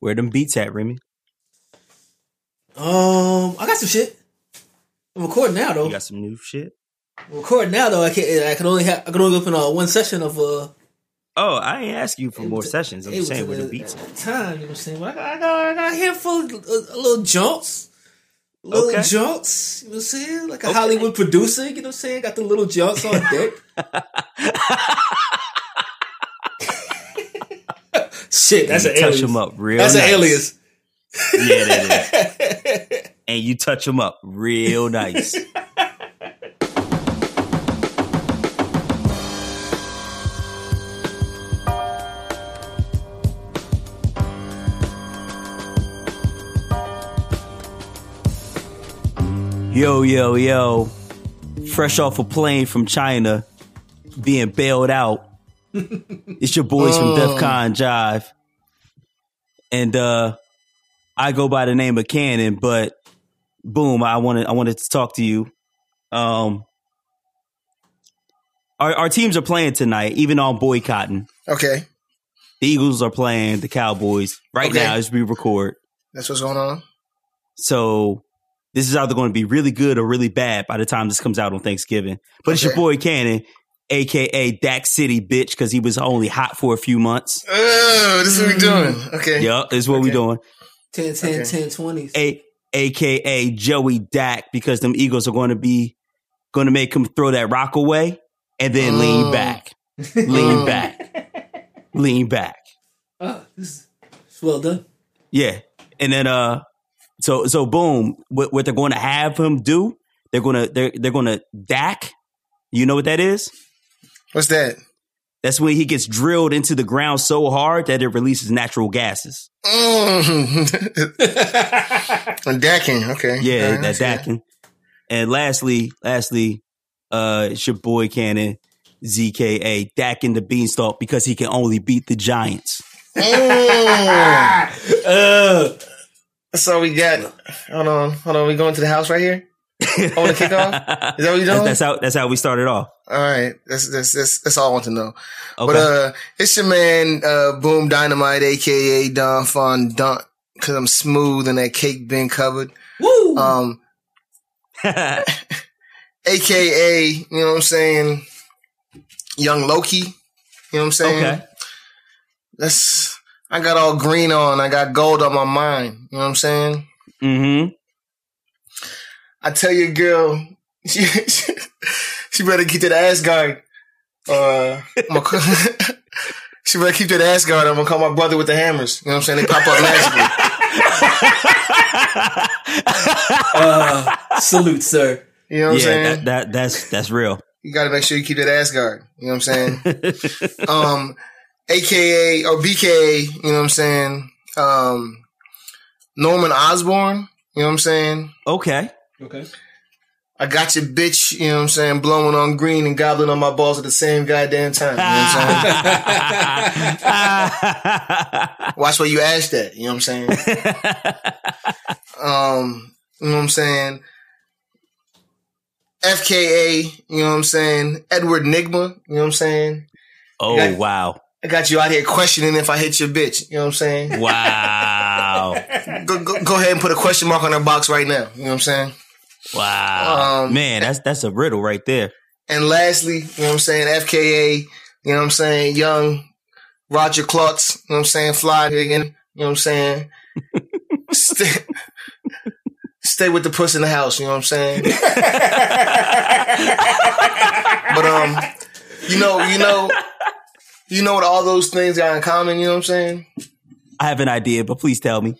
Where them beats at, Remy? Um, I got some shit. I'm recording now though. You got some new shit? I'm recording now though. I can I can only have I can only open uh, one session of uh Oh, I ain't ask you for more sessions. I'm just saying where the beats at at. time. You know what I'm saying? But I got I got, I got a handful of uh, little jumps. Little Okay. jumps, you know what I'm saying? Like a Okay. Hollywood producer, you know what I'm saying? Got the little jumps on deck. Shit, that's an touch alias. them up real That's nice. an alias. Yeah, that is. and you touch them up real nice. Yo, yo, yo. Fresh off a plane from China, being bailed out. it's your boys from DefCon Jive. And uh I go by the name of Cannon, but boom, I wanted I wanted to talk to you. Um our, our teams are playing tonight, even on boycotting. Okay, The Eagles are playing the Cowboys right Okay. now as we record. that's what's going on. So this is either going to be really good or really bad by the time this comes out on Thanksgiving. But it's your boy Cannon, aka Dak City bitch, because he was only hot for a few months. Oh, this is what we doing. Okay. Yep, this is what we Okay. doing. 10, 10, Okay. 10, 20s. A aka Joey Dak, because them Eagles are going to be going to make him throw that rock away and then lean Mm. back, lean Mm. back, lean back. Oh, this is it's well done. Yeah, and then uh, so so boom, what what they're going to have him do? They're gonna they're they're gonna Dak. You know what that is? What's that? That's when he gets drilled into the ground so hard that it releases natural gases. Mm. and Dakin. Okay. Yeah, All right, that yeah. Dakin. And lastly, lastly, uh, it's your boy Cannon, ZKA, Dak in the Beanstalk because he can only beat the Giants. Mm. Uh, That's all we got. Hold on, hold on. We going to the house right here. On the kickoff? Is that what you That's, doing? that's how that's how we started off. All right. That's that's that's, that's all I want to know. Okay. But uh, it's your man, uh, Boom Dynamite, aka Don Fon Dunt, because I'm smooth and that cake been covered. woo! Um, aka, you know what I'm saying, Young Loki. You know what I'm saying? okay. That's I got all green on. I got gold on my mind. You know what I'm saying? Mm-hmm. I tell your girl, she, she, she better keep that ass guard. Uh, call- she better keep that ass guard. I'm gonna call my brother with the hammers. You know what I'm saying? They pop up magically. Uh, salute, sir. You know what I'm saying? that, that that's that's real. you got to make sure you keep that ass guard. You know what I'm saying? um, AKA or BKA, you know what I'm saying? Um, Norman Osborn, you know what I'm saying? okay. Okay. I got your bitch, you know what I'm saying, blowing on green and gobbling on my balls at the same goddamn time. You know what I'm saying? Watch where you ask that, you know what I'm saying? Um, you know what I'm saying? FKA, you know what I'm saying? Edward Nygma, you know what I'm saying? oh got- wow. I got you out here questioning if I hit your bitch, you know what I'm saying? Wow. Go, go, go ahead and put a question mark on her box right now, you know what I'm saying? Wow. Um, Man, that's that's a riddle right there. And lastly, you know what I'm saying? FKA, you know what I'm saying? Young Roger Klotz, you know what I'm saying? Fly again, you know what I'm saying? stay, stay with the puss in the house, you know what I'm saying? but, um, you know, you know, you know what all those things got in common, you know what I'm saying? I have an idea, but please tell me.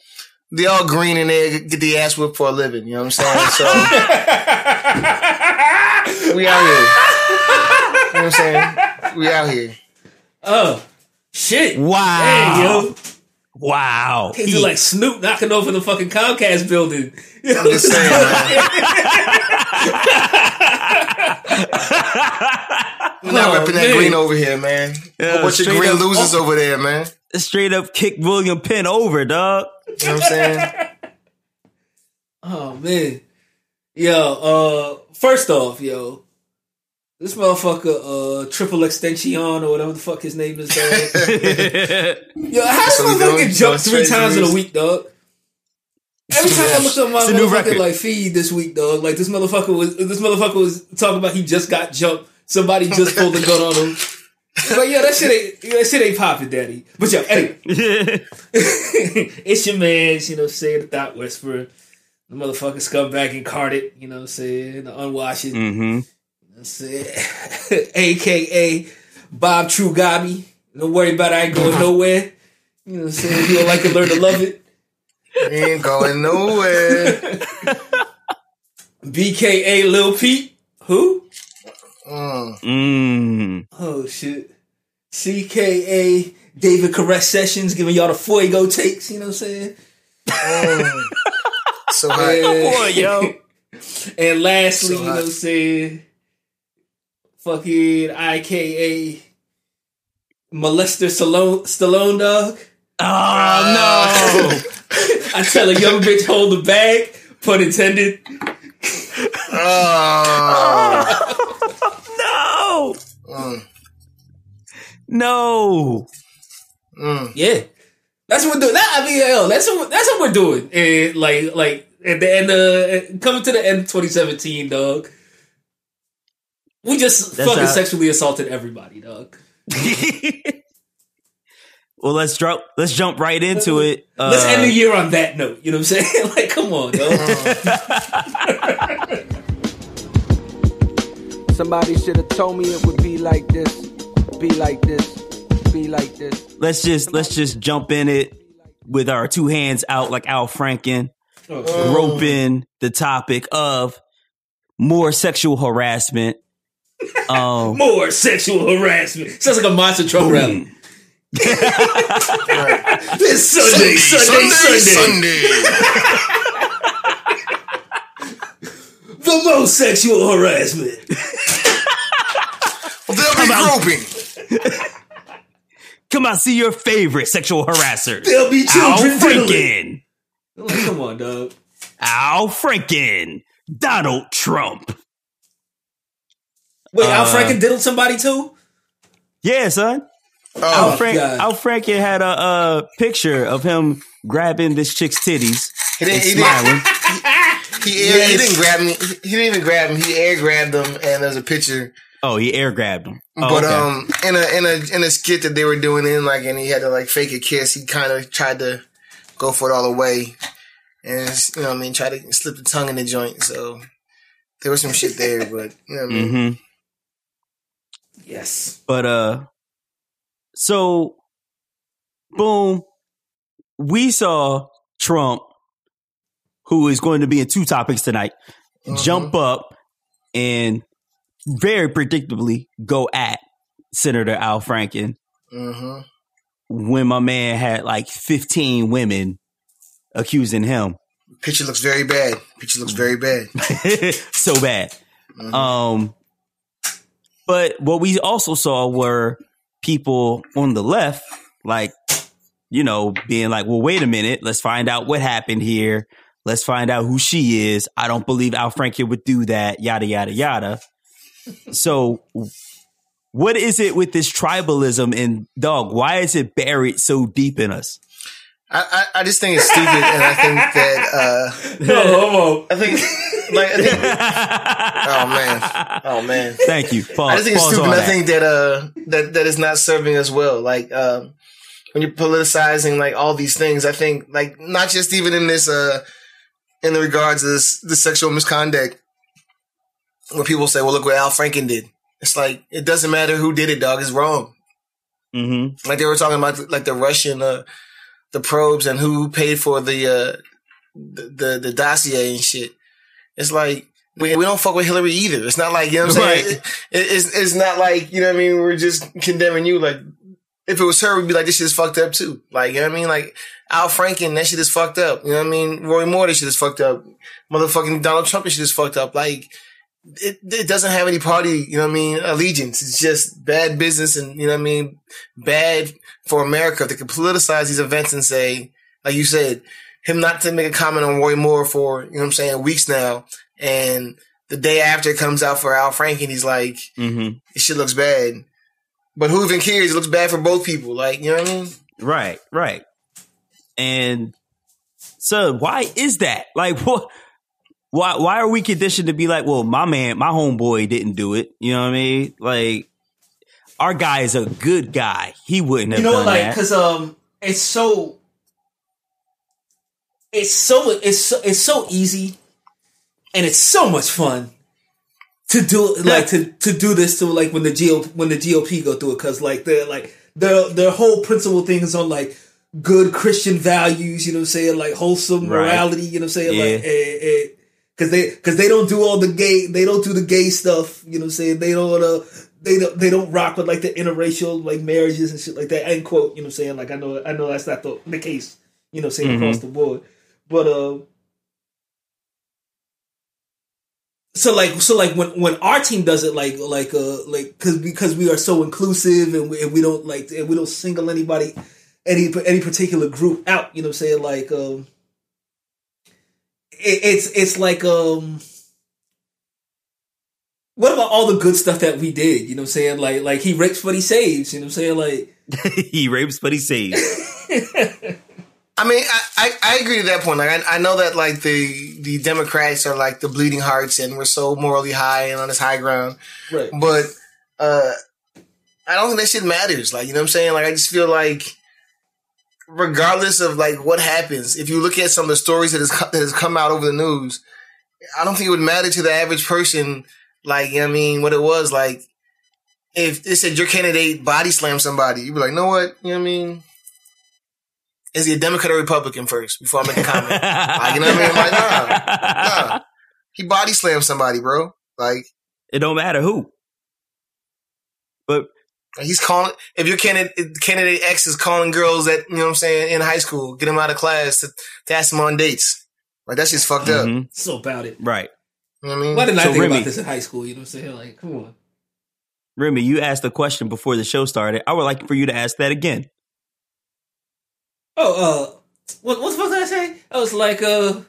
They all green and they get the ass whipped for a living, you know what I'm saying? So, we out here. You know what I'm saying? We out here. Oh, shit. Wow. Hey, yo. Wow. He's like Snoop knocking over the fucking Comcast building. I'm just saying, man. We're not Oh, repping that man. green over here, man. Yeah, a bunch of green up. losers over there, man. Straight up kick William Penn over, dog. You know what I'm saying? Oh man. Yo, uh first off, yo, This motherfucker, uh, triple extension or whatever the fuck his name is, dog. Yo, how does So motherfucker get jumped three times in a week, dog? Every time I look up my a motherfucking like feed this week, dog, like this motherfucker was this motherfucker was talking about he just got jumped. Somebody just pulled the gun on him. But yeah, that shit ain't that shit ain't popping, daddy. But yo, anyway, it's your man, you know, saying? The Dot Whisperer, the motherfucking scumbag incarnate, you know, what I'm saying? The unwashed, hmm that's it. AKA Bob True Gabi. Don't worry about it, I ain't going nowhere. You know what I'm saying? You don't like to learn to love it. Ain't going nowhere. BKA Lil Pete. Who? Mm. Mm. Oh shit. CKA David Caress Sessions giving y'all the Fuego takes, you know what I'm saying? Mm. So hot. And- Boy, yo. And lastly, So you know what I'm saying? Fucking IKA Molester Stallone, Stallone dog. Oh no. I tell a young bitch hold the bag, pun intended. Oh. no. Mm. No. Mm. Yeah, that's what we're doing. That, I mean, yo, that's what that's what we're doing. And like, like at the end of coming to the end of 2017, dog. We just That's fucking how- sexually assaulted everybody, dog. well, let's drop. Let's jump right into it. Uh, Let's end the year on that note. You know what I'm saying? like, come on, dog. Somebody should have told me it would be like this, be like this, be like this. let's just let's just jump in it with our two hands out like Al Franken, Oh, groping the topic of more sexual harassment. Um, More sexual harassment. Sounds like a monster truck rally. This Sunday, Sunday, Sunday, sunday The most sexual harassment. Well, they'll be groping. come on, see your favorite sexual harasser, There'll be children diddling. Franken. Like, come on, dog. Al Franken, Donald Trump. Wait, Al Uh, Franken diddled somebody too? Yeah, son. Oh, Al, Frank, Al Franken had a, uh picture of him grabbing this chick's titties he and didn't. He smiling. didn't. He, air, he didn't grab me. He he didn't even grab him. He air grabbed him, and there's a picture. Oh, he air grabbed him. Oh, but okay. um, in a in a in a skit that they were doing in like, and he had to like fake a kiss. He kind of tried to go for it all the way, and you know, what I mean, try to slip the tongue in the joint. So there was some shit there, but you know, what I mean, hmm Yes. But uh, so boom, we saw Trump, who is going to be in two topics tonight, Mhm. jump up and very predictably go at Senator Al Franken hmm when my man had like 15 women accusing him picture looks very bad. Picture looks very bad. so bad. Mhm. Um, but what we also saw were people on the left, like, you know, being like, well, wait a minute, let's find out what happened here. Let's find out who she is. I don't believe Al Franken would do that, yada, yada, yada. So, what is it with this tribalism and dog? Why is it buried so deep in us? I, I I just think it's stupid, and I think that uh, No homo. I think like I think, oh man, oh man. Thank you. Pause, I just think it's stupid. I that. think that uh that that is not serving us well. Like um when you're politicizing like all these things, I think like not just even in this uh in the regards to this the sexual misconduct where people say, Well look what Al Franken did. It's like it doesn't matter who did it, dog, it's wrong. Mhm. Like they were talking about like the Russian uh the probes and who paid for the uh the the, the dossier and shit. It's like we, we don't fuck with Hillary either. It's not like you know what I'm saying. It- it- it's it's not like you know what I mean. We're just condemning you. Like if it was her, we'd be like this shit is fucked up too. Like you know what I mean. Like Al Franken, that shit is fucked up. You know what I mean. Roy Moore, that shit is fucked up. Motherfucking Donald Trump, that shit is fucked up. Like it, it doesn't have any party, you know what I mean, allegiance. It's just bad business and, you know what I mean, bad for America. They can politicize these events and say, like you said, him not to make a comment on Roy Moore for, you know what I'm saying, weeks now and the day after it comes out for Al Franken, he's like, Mm-hmm. this shit looks bad. But who even cares? It looks bad for both people. Like, you know what I mean? Right, right. And so why is that? Like what why why are we conditioned to be like, well, my man, my homeboy didn't do it. You know what I mean? Like our guy is a good guy. He wouldn't have you know, done like because um, it's so, it's so it's so, it's so easy, and it's so much fun to do like to to do this to like when the GOP when the GOP go through it because like they're like their their whole principle thing is on like good Christian values. You know what I'm saying? Like wholesome Right. morality. You know what I'm saying? Like. Yeah. eh, Cause they, cause they don't do all the gay, they don't do the gay stuff. You know what I'm saying? They don't, uh, they don't, they don't rock with like the interracial like marriages and shit like that. End quote. You know what I'm saying? Like I know, I know that's not the, the case. You know, what I'm saying across the board, but uh, so like, so like when when our team does it, like like uh like because because we are so inclusive and we, and we don't like and we don't single anybody any any particular group out. You know what I'm saying? Like um it, it's it's like um what about all the good stuff that we did you know what i'm saying like like he rapes but he saves you know what i'm saying like he rapes but he saves. I mean, I, I, I agree to that point. Like, I, I know that like the the Democrats are like the bleeding hearts, and we're so morally high and on this high ground. right But uh, I don't think that shit matters. Like, you know what I'm saying? Like, I just feel like, regardless of like what happens, if you look at some of the stories that has that has come out over the news, I don't think it would matter to the average person. Like, you know what I mean, what it was like. If it said your candidate body slammed somebody, you'd be like, know what? You know what I mean? Is he a Democrat or Republican first before I make a comment? like, you know what I mean? I'm like, nah, nah. He body slammed somebody, bro. Like, it don't matter who. But He's calling if your candidate candidate X is calling girls that you know what I'm saying in high school, get them out of class to, to ask them on dates. Like that's just fucked up. You mhm, so about it right. know what I mean? why didn't i think Remy- about this in high school you know what i'm saying like come on Remy, you asked a question before the show started. I would like for you to ask that again. oh uh what what the fuck did i say i was like uh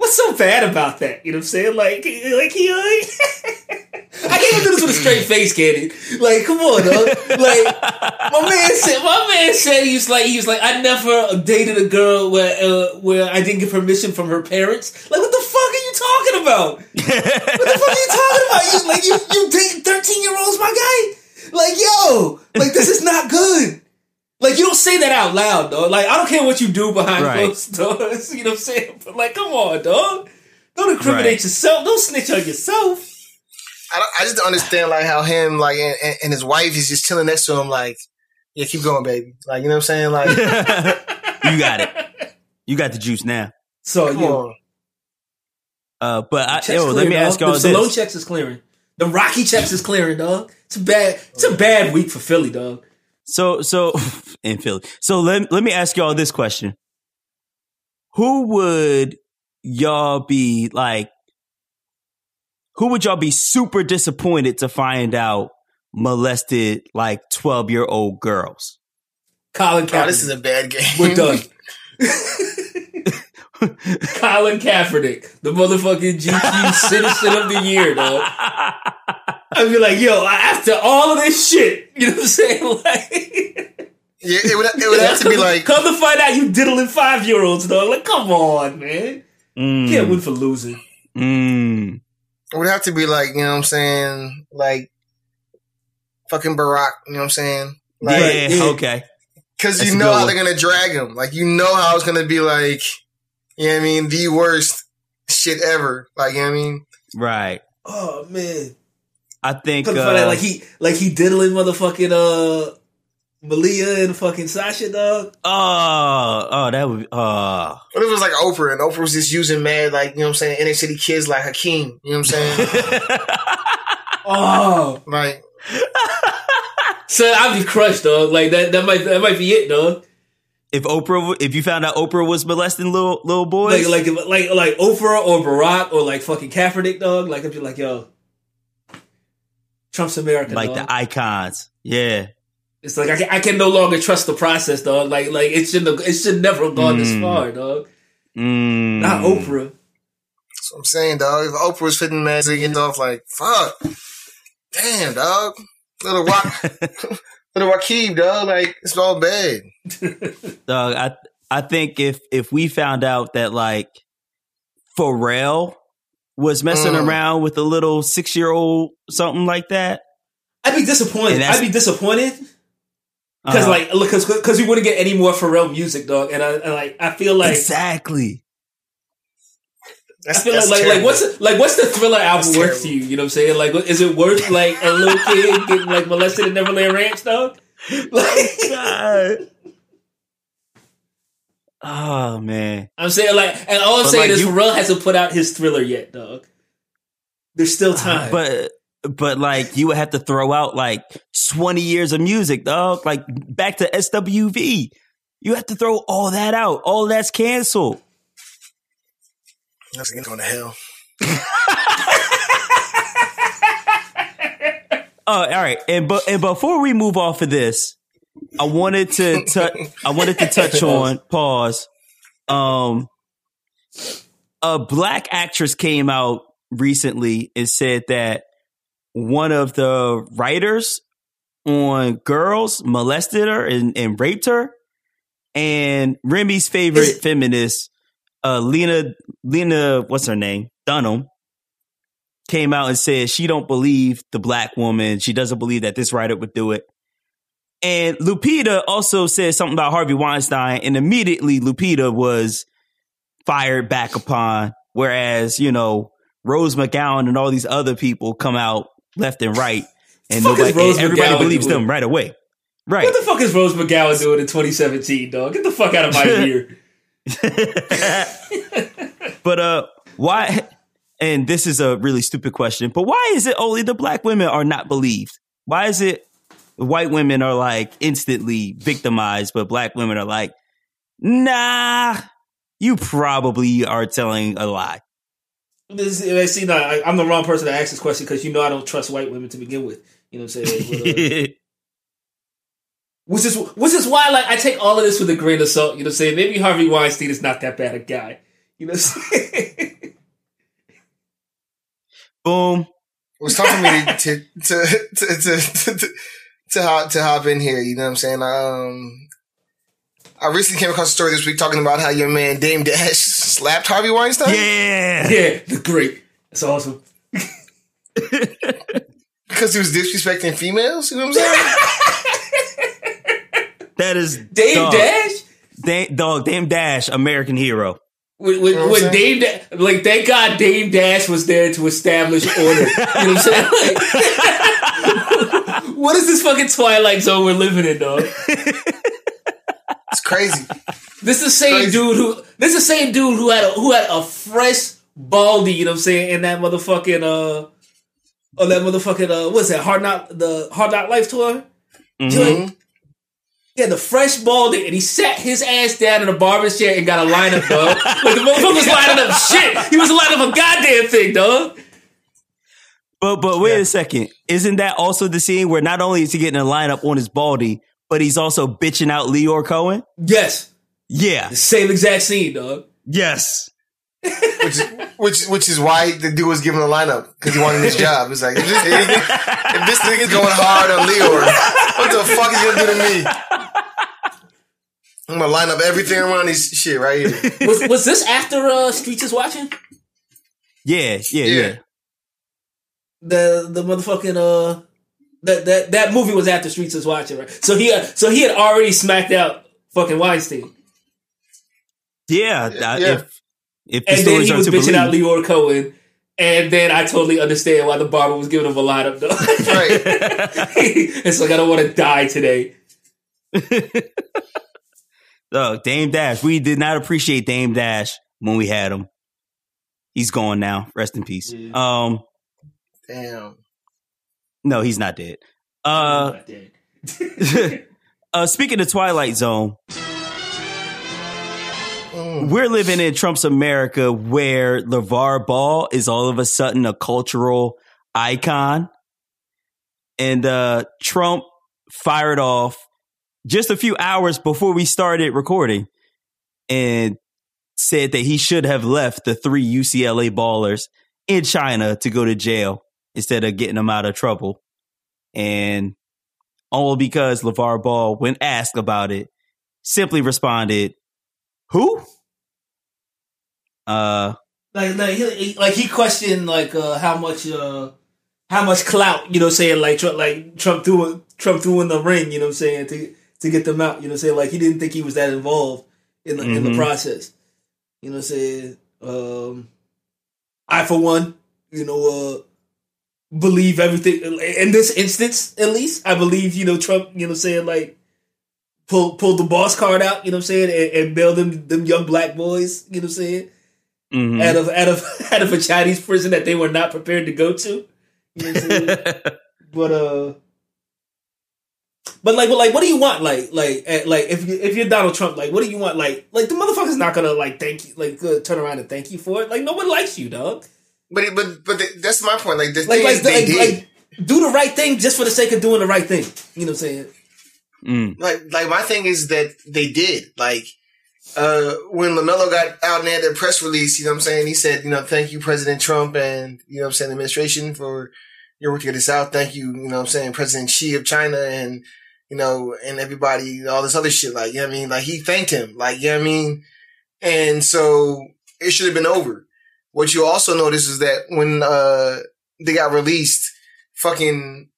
what's so bad about that you know what i'm saying like like he uh, I can't even do this with a straight face, Candy. Like, come on, dog. Like, my man said, my man said he was like, he was like, I never dated a girl where uh, where I didn't get permission from her parents. Like, what the fuck are you talking about? What the fuck are you talking about? You like you you date thirteen year olds, my guy? Like, yo, like this is not good. Like, you don't say that out loud, dog. Like, I don't care what you do behind Right. closed doors. You know what I'm saying? But like, come on, dog. Don't incriminate Right. yourself. Don't snitch on yourself. I, don't, I just don't understand like how him like and, and- and his wife is just chilling next to him like, yeah, keep going, baby. Like you know what I'm saying? Like, you got it. You got the juice now. So come yeah. on. Uh, but I, Checks yo, let me dog. ask y'all the Salone this. checks is clearing. The Rocky checks is clearing, dog. It's a bad. It's a bad week for Philly, dog. So, so in Philly. So let let me ask y'all this question: Who would y'all be like? Who would y'all be super disappointed to find out molested like twelve year old girls? Colin Oh, Kaepernick. this is a bad game. We're done. Colin Kaepernick, the motherfucking GQ Citizen of the Year, dog. I'd be like, yo, after all of this shit, you know what I'm saying? Like, yeah, it would it would have to be like come to find out you diddling five year olds, dog. Like, come on, man. Mm, Can't win for losing. mm. it would have to be like you know what I'm saying like fucking Barack. You know what I'm saying? Like, yeah, yeah. okay. Because you know how one. they're gonna drag him. Like you know how it's gonna be like, you know what I mean, the worst shit ever. Like you know what I mean? Right. Oh man. I think Come to find out, uh, like he like he diddling motherfucking uh Malia and fucking Sasha dog. oh, oh, that would uh What if it was like Oprah and Oprah was just using mad like, you know what I'm saying, inner city kids like Hakeem, you know what I'm saying? Oh, like so I'd be crushed, dog. Like that that might that might be it, dog. if Oprah, if you found out Oprah was molesting little little boys, Like like like like Oprah or Barack or like fucking Kaepernick, dog. Like I'd be like, yo, Trump's America, like dog. the icons, yeah. it's like I can, I can no longer trust the process, dog. Like like it should it should never have gone this Mm. far, dog. Mm. Not Oprah. So I'm saying, dog, if Oprah was fitting magic and off like, fuck. Damn, dog. Little rock little Rakeem, dog, like it's all bad. Dog, I I think if if we found out that like Pharrell was messing Mm. around with a little six year old something like that, I'd be disappointed. I'd be disappointed because uh, like because because we wouldn't get any more Pharrell music, dog. And I and like I feel like exactly. I feel like that's like, like what's like what's the thriller album That's worth terrible. to you? You know what I'm saying? Like, is it worth like a little kid getting like molested at Neverland Ranch, dog? Like, God. Oh man. I'm saying like, and all I'm But, saying like, is you- Pharrell hasn't put out his thriller yet, dog. There's still uh, time. But but like you would have to throw out like 20 years of music, dog. Like back to SWV. You have to throw all that out. All that's canceled. That's going to hell. Oh, all right. And but and before we move off of this, I wanted to tou- I wanted to touch on pause. Um, a black actress came out recently and said that one of the writers on Girls molested her and, and raped her. And Remy's favorite Is feminist, uh, Lena Lena, what's her name? Dunham, came out and said she don't believe the black woman. She doesn't believe that this writer would do it. And Lupita also said something about Harvey Weinstein, and immediately Lupita was fired back upon. Whereas, you know, Rose McGowan and all these other people come out left and right, and nobody, and everybody McGowan believes doing? them right away. Right. what the fuck is Rose McGowan doing in 2017, dog? Get the fuck out of my ear. but uh why and this is a really stupid question but why is it only the black women are not believed why is it white women are like instantly victimized but black women are like nah you probably are telling a lie This, I see, no, I, I'm the wrong person to ask this question because you know I don't trust white women to begin with. You know what I'm saying? But, uh, which is which is why like I take all of this with a grain of salt. You know what I'm saying? Maybe Harvey Weinstein is not that bad a guy. You know what I'm saying? boom It was tough for me to to to to to, to, to, hop, to hop in here. You know what I'm saying? Um, I recently came across a story this week talking about how your man Dame Dash slapped Harvey Weinstein yeah yeah, the great. That's awesome. because he was disrespecting females. You know what I'm saying? that is Dame dog, Dash. Dame, dog Dame Dash American hero When, when, know what when? Dame Da- like thank God Dame Dash was there to establish order. you know what I'm saying? Like, what is this fucking Twilight Zone we're living in, dog? It's crazy. This is the same Crazy. dude who this is the same dude who had a, who had a fresh baldy, you know what I'm saying, in that motherfucking uh oh that motherfucking uh what's that Hard Knock the Hard Knock Life tour? Mhm. Joint. He the fresh baldy and he sat his ass down in a barber chair and got a lineup, dog. like the motherfucker was lining up shit. He was lining up a goddamn thing, dog. But but wait Yeah. a second. Isn't that also the scene where not only is he getting a lineup on his baldy, but he's also bitching out Lyor Cohen? Yes. Yeah. The same exact scene, dog. Yes. Which is which which is why the dude was giving a lineup because he wanted his job. It's like if this, if this nigga's going hard on Leor, what the fuck is he gonna do to me? I'm gonna line up everything around this shit right here. Was was this after uh Streets is watching? Yeah, yeah, Yeah. yeah. The the motherfucking uh that that that movie was after Streets was watching, right? So he uh, so he had already smacked out fucking Weinstein, Yeah, Yeah. if if the and then he was to bitching out believe. Lyor Cohen, and then I totally understand why the barber was giving him a lineup, though. Right. it's like I don't want to die today. Oh, Dame Dash. We did not appreciate Dame Dash when we had him. He's gone now. Rest in peace. Yeah. Um, Damn. no, he's not dead. Uh, Not dead. uh, speaking of Twilight Zone, Mm. we're living in Trump's America where LeVar Ball is all of a sudden a cultural icon. And uh, Trump fired off just a few hours before we started recording and said that he should have left the three UCLA ballers in China to go to jail instead of getting them out of trouble. And all because LeVar Ball, when asked about it, simply responded, Who? Uh like like he, like he questioned like uh how much uh how much clout, you know, saying like Trump like Trump threw Trump threw in the ring, you know, what I'm saying to to get them out, you know, saying like he didn't think he was that involved in the in the Mhm. process, you know, what I'm saying um I for one, you know, uh believe everything in this instance at least. I believe you know Trump, you know, saying like pull pull the boss card out, you know, what I'm saying and, and bail them them young black boys, you know, I'm saying mhm. out of out of out of a Chinese prison that they were not prepared to go to. You know what I'm but uh, but like, but like, what do you want? Like, like, eh, like if you if you're Donald Trump, like, what do you want? Like, like the motherfucker's not gonna like thank you, like uh, turn around and thank you for it. Like, no one likes you, dog. But it, but but the, that's my point. Like the Like, thing like, is, they like, did. like, do the right thing just for the sake of doing the right thing. You know what I'm saying? Mm. like like my thing is that they did like uh when Lamelo got out and had their press release, you know what I'm saying? He said, you know, thank you, President Trump and you know what I'm saying, the administration for your work to get this out. Thank you, you know what I'm saying, President Xi of China and you know, and everybody, all this other shit, like, you know what I mean? Like he thanked him, like, you know what I mean? And so it should have been over. What you also notice is that when uh they got released, fucking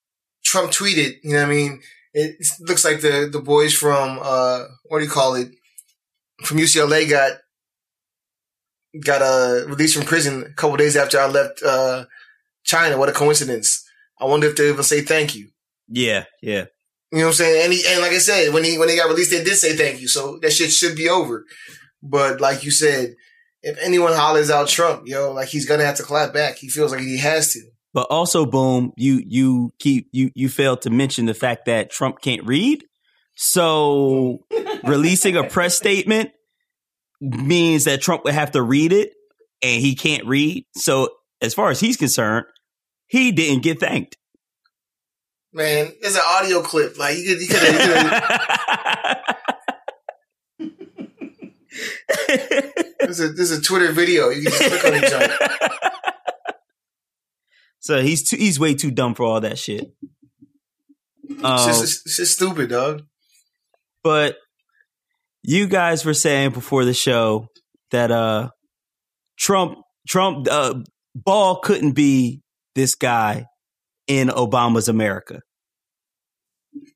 Trump tweeted, you know what I mean? It looks like the the boys from uh what do you call it from UCLA got got uh, released from prison a couple days after I left uh China. What a coincidence! I wonder if they even say thank you. Yeah, yeah. You know what I'm saying? And he, and like I said, when he when they got released, they did say thank you. So that shit should be over. But like you said, if anyone hollers out Trump, yo, like he's gonna have to clap back. He feels like he has to. But also, boom, you you keep you you failed to mention the fact that Trump can't read. So releasing a press statement means that Trump would have to read it, and he can't read. So as far as he's concerned, he didn't get thanked. Man, there's an audio clip. Like you could, you could. there's a there's a Twitter video. You can just click on each other. so he's too, he's way too dumb for all that shit. It's Um, just, it's just stupid, dog. but you guys were saying before the show that uh Trump Trump uh Ball couldn't be this guy in Obama's America.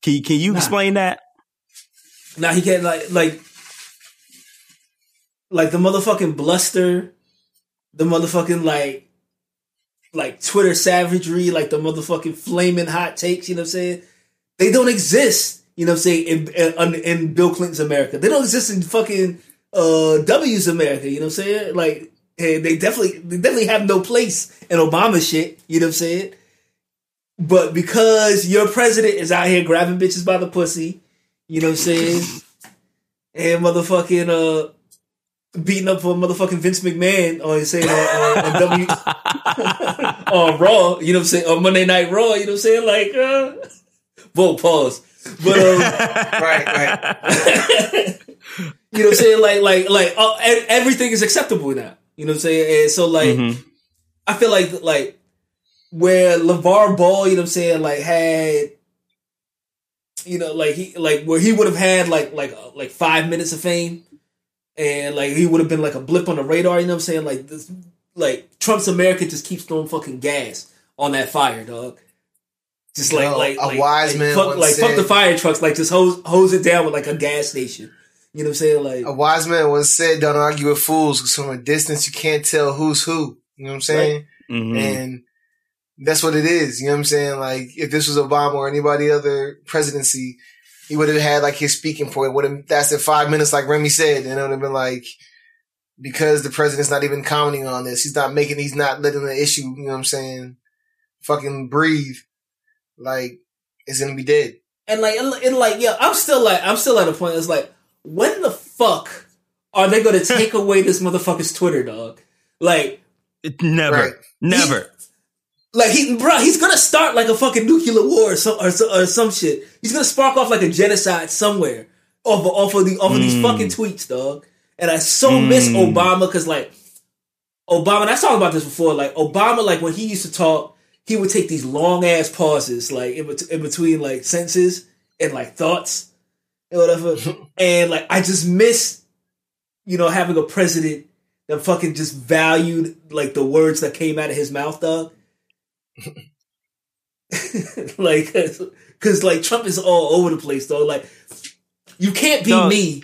Can you, can you Nah. explain that? Now he can't like like like the motherfucking bluster, the motherfucking like like Twitter savagery, like the motherfucking flaming hot takes. You know what I'm saying? They don't exist. You know what I'm saying in in, in Bill Clinton's America. They don't exist in fucking uh W's America. You know what I'm saying? Like hey, they definitely they definitely have no place in Obama shit. You know what I'm saying? But because your president is out here grabbing bitches by the pussy, you know what I'm saying? and motherfucking uh beating up for motherfucking Vince McMahon on saying on, on, on W on Raw, you know what I'm saying, on Monday Night Raw, you know what I'm saying? Like uh whoa, pause. But um Right, right. you know what I'm saying? Like like like uh, e- everything is acceptable now. You know what I'm saying? And so like Mhm. I feel like like where LeVar Ball, you know what I'm saying, like had you know, like he like where he would have had like like uh, like five minutes of fame and like he would have been like a blip on the radar, you know what I'm saying? Like this like Trump's America just keeps throwing fucking gas on that fire, dog. Just like Yo, like a like, wise like, man fuck, once like fuck the fire trucks, like just hose hose it down with like a gas station. You know what I'm saying? Like A wise man once said, "Don't argue with fools, because from a distance you can't tell who's who." You know what I'm saying? Mhm. And that's what it is. You know what I'm saying? Like if this was Obama or anybody other presidency, he would have had like his speaking point. Would have lasted five minutes, like Remy said, and it would have been like because the president's not even commenting on this. He's not making. He's not letting the issue. You know what I'm saying? Fucking breathe. Like it's gonna be dead. And like, and, and like, yeah, I'm still like, I'm still at a point. It's like, when the fuck are they going to take away this motherfucker's Twitter, dog? Like, It- never, Right. never. Like he, bro, he's gonna start like a fucking nuclear war or some, or, or some shit. He's gonna spark off like a genocide somewhere off of, off of the off of these Mm. fucking tweets, dog. and I so miss Obama because like Obama. And I talked about this before. Like Obama, like when he used to talk, he would take these long ass pauses, like in, bet- in between like sentences and like thoughts and whatever. and like I just miss, you know, having a president that fucking just valued like the words that came out of his mouth, dog. like, because like Trump is all over the place, though. Like, you can't be Dog. me.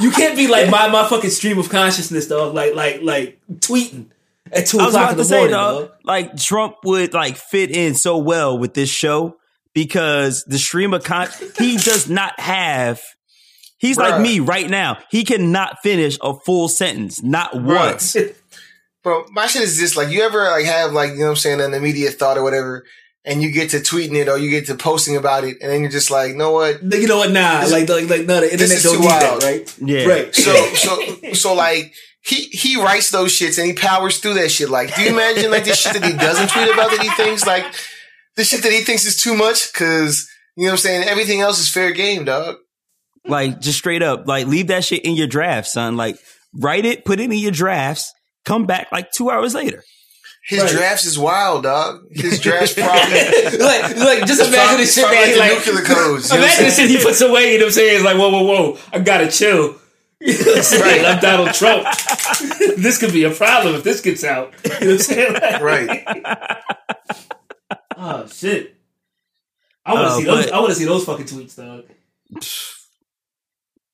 you can't be like my my fucking stream of consciousness, dog. Like like like tweeting at two I was o'clock about in the to say, morning, dog, like Trump would like fit in so well with this show because the stream of con he does not have. He's like me right now. He cannot finish a full sentence, not once. Bro, my shit is this like you ever like have like, you know what I'm saying, an immediate thought or whatever, and you get to tweeting it or you get to posting about it, and then you're just like, you know what? You know what? Nah, This- like like like no, the internet is don't too need wild. that, right? Yeah. Right. So so so like he he writes those shits and he powers through that shit. Like, do you imagine like the shit that he doesn't tweet about that he thinks like the shit that he thinks is too much? Cause you know what I'm saying? Everything else is fair game, dog. Like just straight up, like leave that shit in your draft, son. Like write it, put it in your drafts, come back like two hours later. His Right. drafts is wild, dog. His drafts probably like, like just imagine probably, the shit probably that like he like. nuclear codes. You know Imagine the shit he puts away. You know what I'm saying? It's like whoa, whoa, whoa! I gotta chill. You know what I'm? I'm Donald Trump. this could be a problem if this gets out. You know what I'm saying? Like, Right. Oh shit! I want to Uh, see those. but- I want to see those fucking tweets, dog.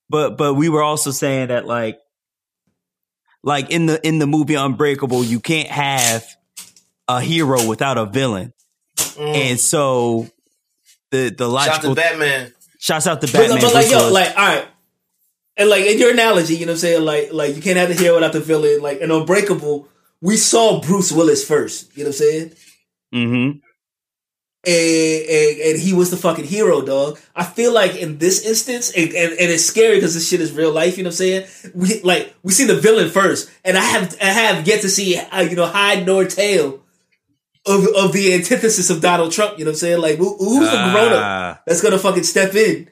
But but we were also saying that like like in the in the movie Unbreakable, you can't have a hero without a villain. Mm. And so the the Shout logical to Batman. shouts out to But, Batman. but like Bruce yo, Willis. like all right, and like in your analogy, you know what I'm saying? Like like you can't have the hero without the villain. Like in Unbreakable, we saw Bruce Willis first. You know what I'm saying? Mhm. And, and and he was the fucking hero, dog. I feel like in this instance, and, and, and it's scary because this shit is real life. You know what I'm saying? We like we see the villain first, and I have I have yet to see uh, you know hide nor tail of of the antithesis of Donald Trump. You know what I'm saying? Like who, who's the grown up Ah. that's gonna fucking step in?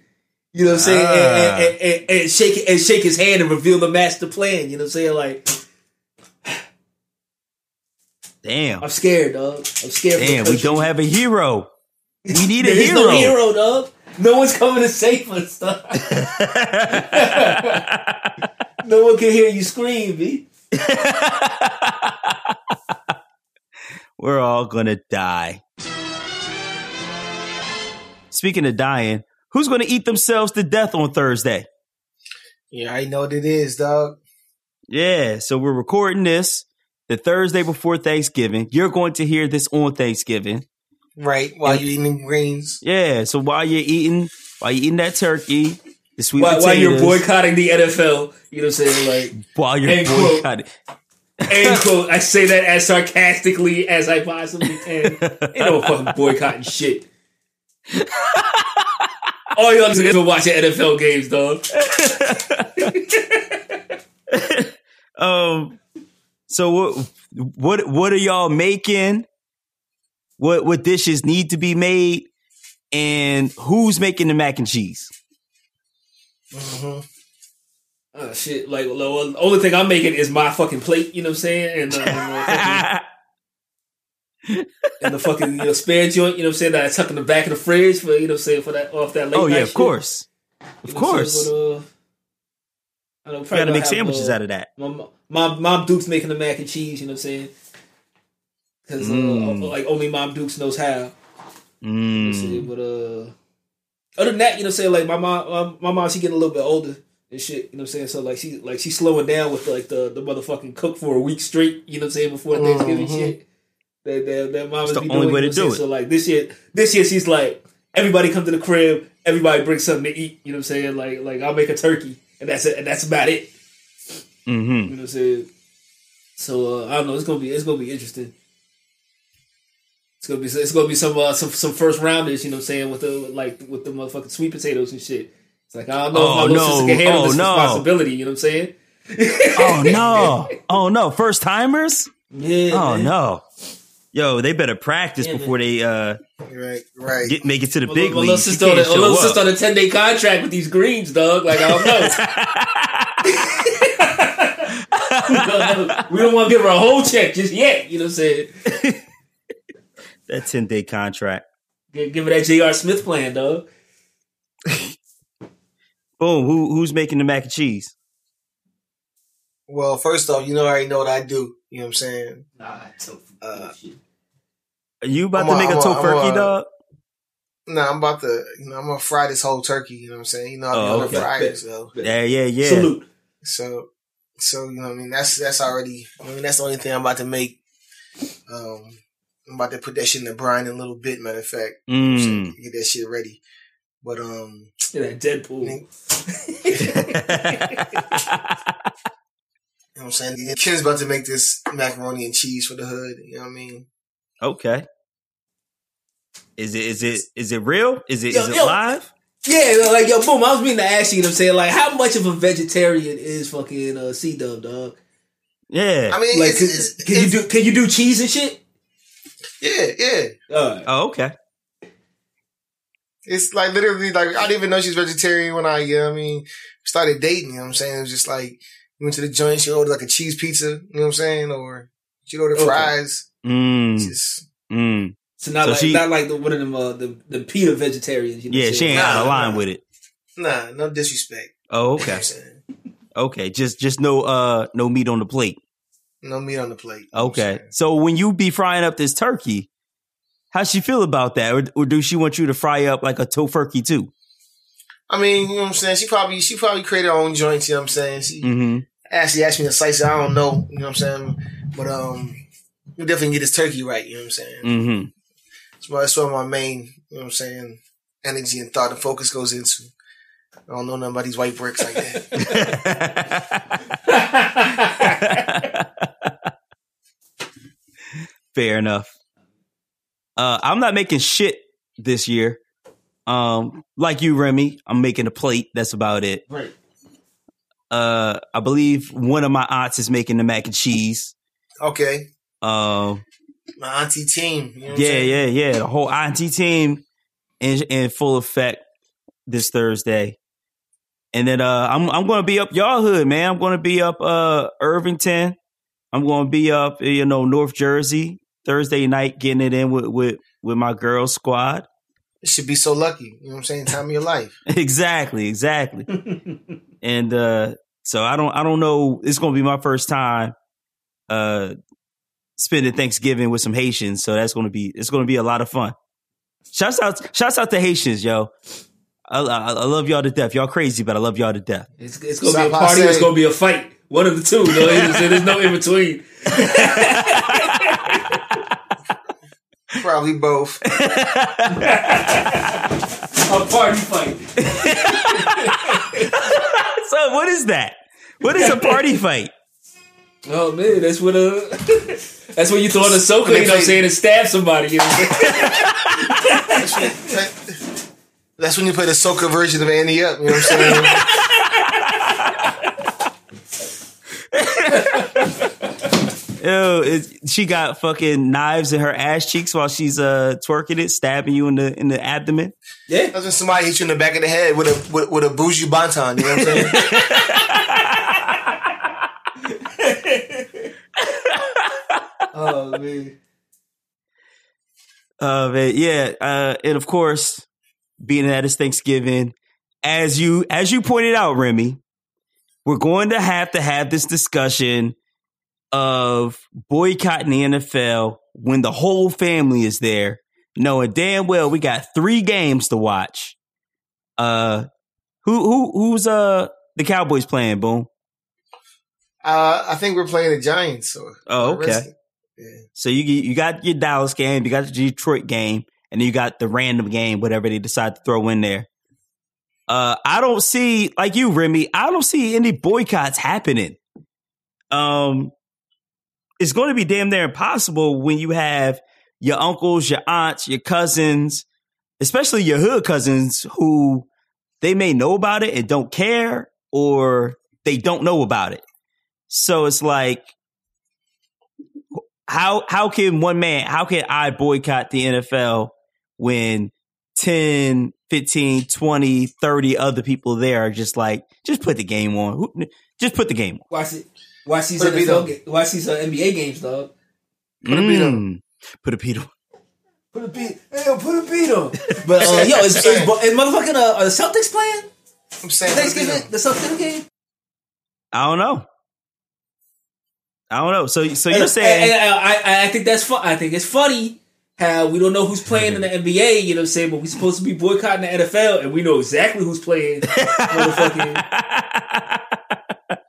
You know what I'm saying? And, Ah. and, and, and shake and shake his hand and reveal the master plan. You know what I'm saying? Like Damn. I'm scared, dog. I'm scared. Damn, we don't have a hero. We need a There is hero. no hero, dog. No one's coming to save us, dog. no one can hear you scream, B. We're all gonna die. Speaking of dying, who's gonna eat themselves to death on Thursday? Yeah, I know what it is, dog. Yeah, so we're recording this the Thursday before Thanksgiving. You're going to hear this on Thanksgiving. Right, while you're eating greens. Yeah, so while you're eating, while you're eating that turkey, the sweet While, potatoes, while you're boycotting the NFL, you know what I'm saying? Like, while you're End quote. boycotting, end quote. I say that as sarcastically as I possibly can. Ain't no fucking boycotting shit. All y'all niggas been watching NFL games, dog. um, so what, what, what are y'all making? What, what dishes need to be made, and who's making the mac and cheese? hmm Oh shit! Like, the only thing I'm making is my fucking plate. You know what I'm saying? And, uh, and, uh, and the fucking you know, spare joint. You know what I'm saying? That I tuck in the back of the fridge for you know what I'm saying for that off that late. oh yeah, of shit. course, You of know I'm saying? course. But, uh, I know, You got to make sandwiches uh, out of that. My mom, mom Duke's making the mac and cheese. You know what I'm saying? Because Mm. uh, like only Mom Dukes knows how. You know Mm. But uh, other than that, you know, what I'm saying like my mom, my mom, she getting a little bit older and shit. You know, what I'm saying so like she like she's slowing down with like the the motherfucking cook for a week straight. You know, what I'm saying before Thanksgiving Mhm. shit. That that that mama's It's the only doing, way to know what I'm do saying? So like this year, this year she's like everybody come to the crib, everybody bring something to eat. You know, what I'm saying like like I'll make a turkey and that's it, and that's about it. hmm You know what I'm saying? So uh, I don't know. It's gonna be it's gonna be interesting. It's gonna be it's gonna be some uh, some some first rounders. You know what I'm saying with the like with the motherfucking sweet potatoes and shit. It's like I don't know Oh, if my no. sister can handle Oh, this no. responsibility. You know what I'm saying? Oh no! Oh no! First timers? Yeah. Oh man. no! Yo, they better practice Yeah, before they uh Right, right. get make it to the My, big my little leagues. You sister, on a, little sister on a ten day contract with these greens, dog. Like I don't know. we don't, know. We don't want to give her a whole check just yet. You know what I'm saying? that ten day contract. Give, give her that J.R. Smith plan, dog. Boom. Who who's making the mac and cheese? Well, first off, you know I already know what I do. You know what I'm saying? Nah, tofu. Uh, bullshit. Are you about I'm to a- make a I'm a- I'm tofurkey, a- dog? No, I'm about to, you know, I'm gonna fry this whole turkey. You know what I'm saying? You know, I'm Oh, gonna okay. fry it. So, Yeah, yeah, yeah. Salute. so, so you know, what I mean, that's that's already. I mean, that's the only thing I'm about to make. Um, I'm about to put that shit in the brine in a little bit. Matter of fact, Mm. get that shit ready. But um, Yeah, that Deadpool. you know what I'm saying? Yeah, Kim's about to make this macaroni and cheese for the hood. You know what I mean? okay. Is it is it is it real? Is it Yo, is it yo. live? Yeah, like yo, boom. I was meaning to ask you. You know what I'm saying, like, how much of a vegetarian is fucking uh, C Dub, dog? Yeah. I mean, Like, it's, can, it's, can you do can you do cheese and shit? Yeah, yeah. Uh, oh, okay. It's like literally like I didn't even know she's vegetarian when I, you know I mean, started dating. You know what I'm saying? It was just like went to the joint, she ordered like a cheese pizza. You know what I'm saying? Or she ordered Okay. fries. Mm, Just mm. So not So like she- not like the one of them uh, the the Peter vegetarians. You know Yeah, she saying? ain't out of line nah. with it. nah, no disrespect. Oh, You know what okay. Okay. Just just no uh no meat on the plate. No meat on the plate. you know what I'm Okay. So when you be frying up this turkey, how she feel about that? Or, or do she want you to fry up like a tofurkey too? I mean, you know what I'm saying? She probably she probably created her own joints, you know what I'm saying? She Mm-hmm. actually asked me to slice it. I don't know, you know what I'm saying? But um we definitely get this turkey right, you know what I'm saying? Mm-hmm. That's that's where my main, you know what I'm saying, energy and thought and focus goes into. I don't know nothing about these white bricks like that. Fair enough. Uh, I'm not making shit this year. Um, like you, Remy, I'm making a plate. That's about it. Right. Uh, I believe one of my aunts is making the mac and cheese. Okay. Um, My auntie team. You know yeah, yeah, yeah. The whole auntie team in in full effect this Thursday. And then uh I'm I'm gonna be up y'all hood, man. I'm gonna be up uh Irvington. I'm gonna be up, you know, North Jersey Thursday night getting it in with with, with my girl squad. It should be so lucky. You know what I'm saying? Time of your life. exactly, exactly. and uh so I don't I don't know it's gonna be my first time uh spending Thanksgiving with some Haitians, so that's gonna be it's gonna be a lot of fun. Shouts out shouts out to Haitians, yo. I, I, I love y'all to death. Y'all crazy, but I love y'all to death. It's, it's gonna So be a party. or It's gonna be a fight. One of the two. No, there's, there's no in between. Probably both. A party fight. so what is that? What is a party fight? Oh man, that's what uh that's when you throw in a soaker, you know what I'm saying, and stab somebody. You know what I'm? That's when you play the soca version of Annie Up. You know what I'm saying? Yo, it, she got fucking knives in her ass cheeks while she's uh twerking it, stabbing you in the in the abdomen. Yeah. That's when somebody hits you in the back of the head with a with, with a bougie bonton. You know what I'm saying? Oh man. Uh, man, yeah, uh, and of course, being that it's Thanksgiving, as you as you pointed out, Remy, we're going to have to have this discussion of boycotting the NFL when the whole family is there, knowing damn well we got three games to watch. Uh, who who who's uh the Cowboys playing? Boom. Uh, I think we're playing the Giants. So Oh, okay. So you you got your Dallas game, you got the Detroit game, and you got the random game, whatever they decide to throw in there. Uh, I don't see like you, Remy. I don't see any boycotts happening. Um, it's going to be damn near impossible when you have your uncles, your aunts, your cousins, especially your hood cousins who they may know about it and don't care, or they don't know about it. So it's like how how can one man, how can I boycott the NFL when 10, 15, 20, 30 other people there are just like, just put the game on. Who- Just put the game on. Watch it. Watch these Put NFL on. ga- watch these uh, NBA games, dog. Put a beat on. Mm. Put a beat on. Put a beat. Hey, yo, put a beat on. But uh, yo, is, is, is motherfucking uh, are the Celtics playing I'm saying, put a beat Thanksgiving? on. The Celtics game. I don't know. I don't know. So, so you're saying and- and I, I, I think that's fun. I think it's funny how we don't know who's playing in the NBA. You know what I'm saying? But we're supposed to be boycotting the NFL, and we know exactly who's playing. Motherfucking.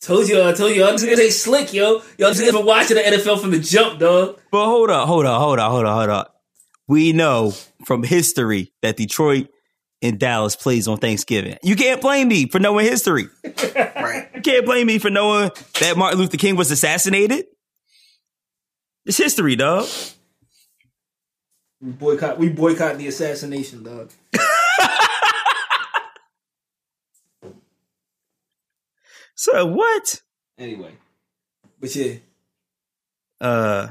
Told you, I told you, I'm just gonna say slick, yo. Y'all niggas been watching the NFL from the jump, dog. But hold up, hold up, hold up, hold up, hold up. We know from history that Detroit and Dallas plays on Thanksgiving. You can't blame me for knowing history. Right. You can't blame me for knowing that Martin Luther King was assassinated. It's history, dog. We boycott. We boycott the assassination, dog. So what? Anyway, but yeah, Uh,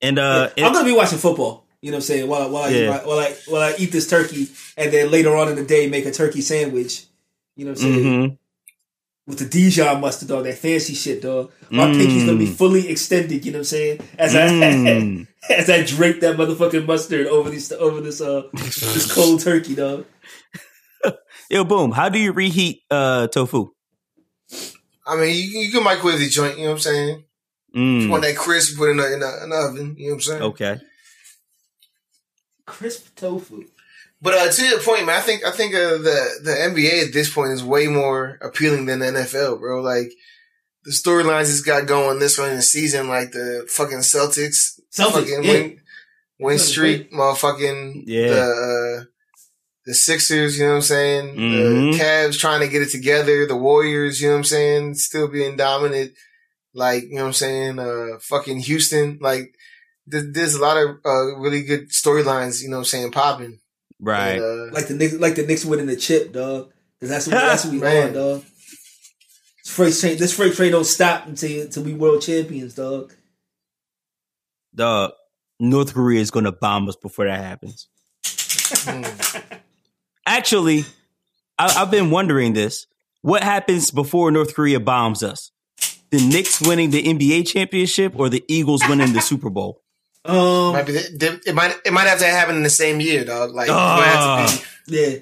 and uh, I'm gonna be watching football. You know what I'm saying? While while I, eat Yeah. my, while I while I eat this turkey, and then later on in the day make a turkey sandwich. You know what I'm saying? mhm. With the Dijon mustard, dog, that fancy shit, dog. My Mm. pinky's gonna be fully extended. You know what I'm saying? As Mm. I as I drape that motherfucking mustard over this over this uh this cold turkey, dog. Yo, boom. How do you reheat uh tofu? I mean, you, you can microwave the joint, you know what I'm saying? If Mm, you want that crisp, put it in, the, in, the, in the oven, you know what I'm saying? okay. Crisp tofu. But uh, to your point, man, I think I think uh, the the NBA at this point is way more appealing than the NFL, bro. Like the storylines it's got going this one in the season, like the fucking Celtics, Celtics, fucking yeah. win, win Celtics, streak, motherfucking Yeah. the uh, the Sixers, you know what I'm saying? Mhm. The Cavs trying to get it together, the Warriors, you know what I'm saying, still being dominant. Like you know what I'm saying? Uh, fucking Houston, like. there- There's a lot of uh, really good storylines, you know what I'm saying, popping. Right. And, uh, Like the Knicks, like the Knicks winning the chip, dog. Because that's what that's what we Man. on, dog. This freight train, this freight train don't stop until until we world champions, dog. Dog. North Korea is going to bomb us before that happens. Actually, I, I've been wondering this. What happens before North Korea bombs us? The Knicks winning the NBA championship or the Eagles winning the Super Bowl? Um, Might be, it might it might have to happen in the same year, dog. Like it might have to be. yeah,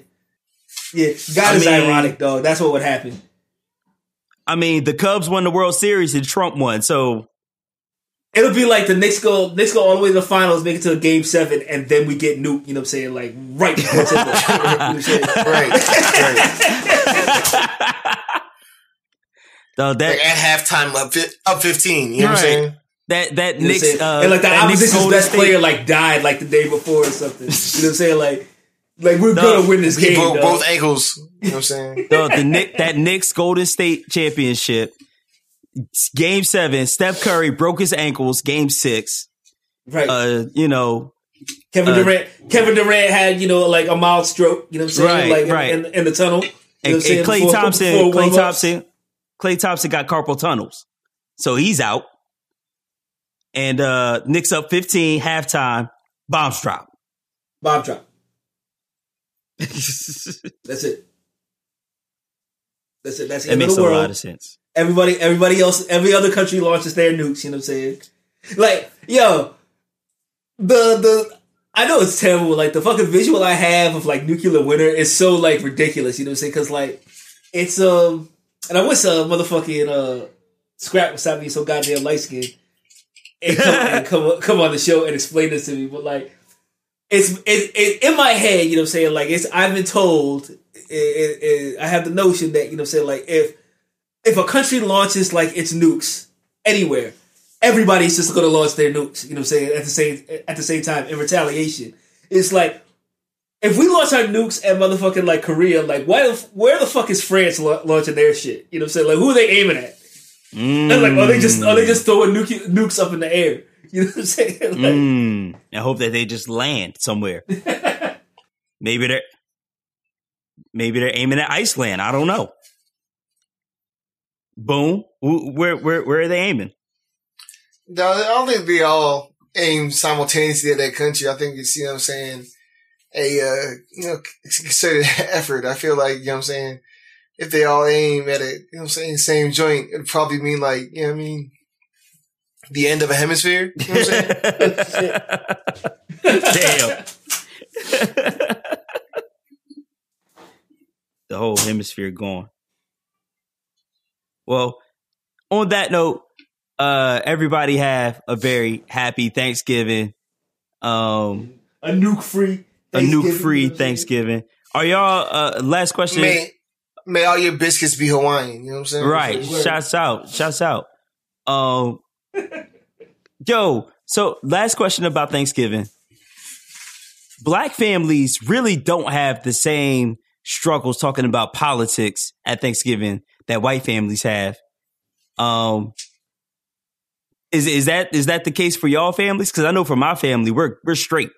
yeah. God I is mean- ironic, dog. That's what would happen. I mean, the Cubs won the World Series and Trump won. So, It'll be like the Knicks go, Knicks go all the way to the finals, make it to a game seven, and then we get nuked. You know what I'm saying? Like right before. You know what I'm saying? Right, right. dog, Like at halftime, up up fifteen. You know what I'm saying? That that You know Knicks uh, and like the opposition's Golden best State- player like died like the day before or something. You know what I'm saying? Like, like we're No. gonna win this game. broke both ankles. You know what I'm saying? dog, the Nick that Knicks Golden State championship. Game seven, Steph Curry broke his ankles. Game six, right? uh, you know, Kevin uh, Durant. Kevin Durant had you know like a mild stroke. You know what I'm saying? Right, like in- right. in, in the tunnel. You know and, what I'm saying? and Klay Before- Thompson, before Klay warm-ups. Thompson, Klay Thompson got carpal tunnels, so he's out. And uh Knicks up fifteen halftime, bombs drop. Bomb drop. That's it. That's it. That's That end makes a world. lot of sense. Everybody, everybody else, every other country launches their nukes. You know what I'm saying? Like, yo, the the I know it's terrible. Like the fucking visual I have of like nuclear winter is so like ridiculous. You know what I'm saying? Because like it's um, and I wish uh motherfucking uh scrap would stop being so goddamn light skinned and come and come come on the show and explain this to me. But like, it's it, it in my head. You know what I'm saying? Like it's I've been told. It, it, I have the notion that you know what I'm saying like if if a country launches like its nukes anywhere, everybody's just going to launch their nukes. You know what I'm saying? At the same at the same time, in retaliation, it's like if we launch our nukes at motherfucking like Korea, like why where the fuck is France la- launching their shit? You know what I'm saying? Like who are they aiming at? They're like, are they just are they just throwing nuke, nukes up in the air? You know what I'm saying? Like, Mm. I hope that they just land somewhere. maybe they're maybe they're aiming at Iceland. I don't know. Boom. Where where where are they aiming? No, I don't think they all aim simultaneously at that country. I think you see what I'm saying, a, uh, you know, concerted effort. I feel like, you know what I'm saying, if they all aim at it, you know what I'm saying, same joint, it'd probably mean like, you know what I mean, the end of a hemisphere. You know what I'm saying? Damn. the whole hemisphere gone. Well, on that note, uh, everybody have a very happy Thanksgiving. Um, A nuke free. a nuke free Thanksgiving. Are y'all, uh, last question. may, may all your biscuits be Hawaiian. You know what I'm saying? Right. Shouts out. Shouts out. Um, yo, so last question about Thanksgiving. Black families really don't have the same struggles talking about politics at Thanksgiving that white families have. Um, is is that is that the case for y'all families? Because I know for my family, we're we're straight.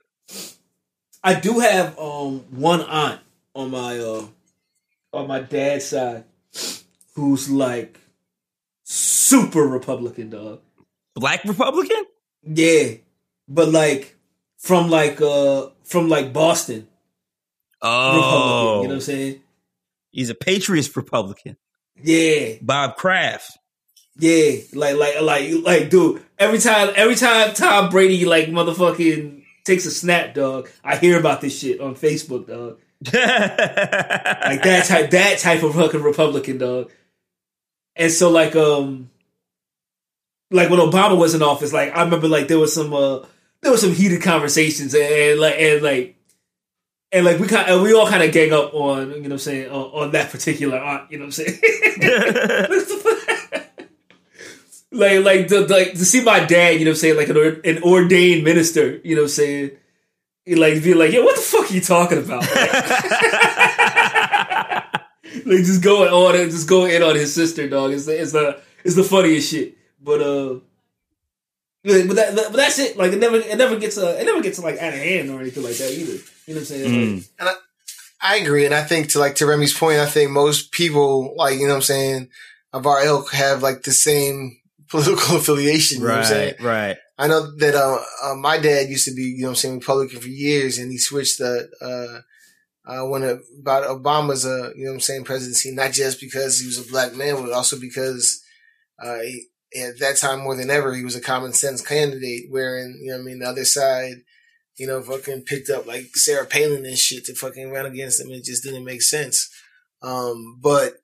I do have um one aunt on my uh on my dad's side who's like super Republican dog. Black Republican. Yeah. But like from like uh from like Boston Republican, Oh, you know what I'm saying? he's a patriot Republican. Yeah. Bob Kraft. Yeah. Like like like like dude, every time every time Tom Brady like motherfucking takes a snap, dog, I hear about this shit on Facebook, dog. like that type that type of fucking Republican dog. And so like um like when Obama was in office, like I remember like there was some uh there was some heated conversations and, and like and like and like we kind and we all kind of gang up on you know what I'm saying on, on that particular aunt, you know what I'm saying? like like the, like to see my dad, you know what I'm saying, like an, an ordained minister, you know what I'm saying? He like be like, yeah, what the fuck are you talking about? like just going on and just going in on his sister, dog. It's the it's the it's the funniest shit. But uh, but that but that's it. Like it never it never gets uh, it never gets like out of hand or anything like that either. You know what I'm saying? Like, Mm. I agree, and I think to like to Remy's point, I think most people like you know what I'm saying of our ilk have like the same political affiliation. You know what I'm saying? Right, right. I know that uh, uh, my dad used to be you know I'm saying Republican for years, and he switched the uh, uh, when about Obama's uh you know I'm saying presidency, not just because he was a black man, but also because uh, he, at that time more than ever he was a common sense candidate, wherein you know I mean the other side you know, fucking picked up like Sarah Palin and shit to fucking run against him. It just didn't make sense. Um, but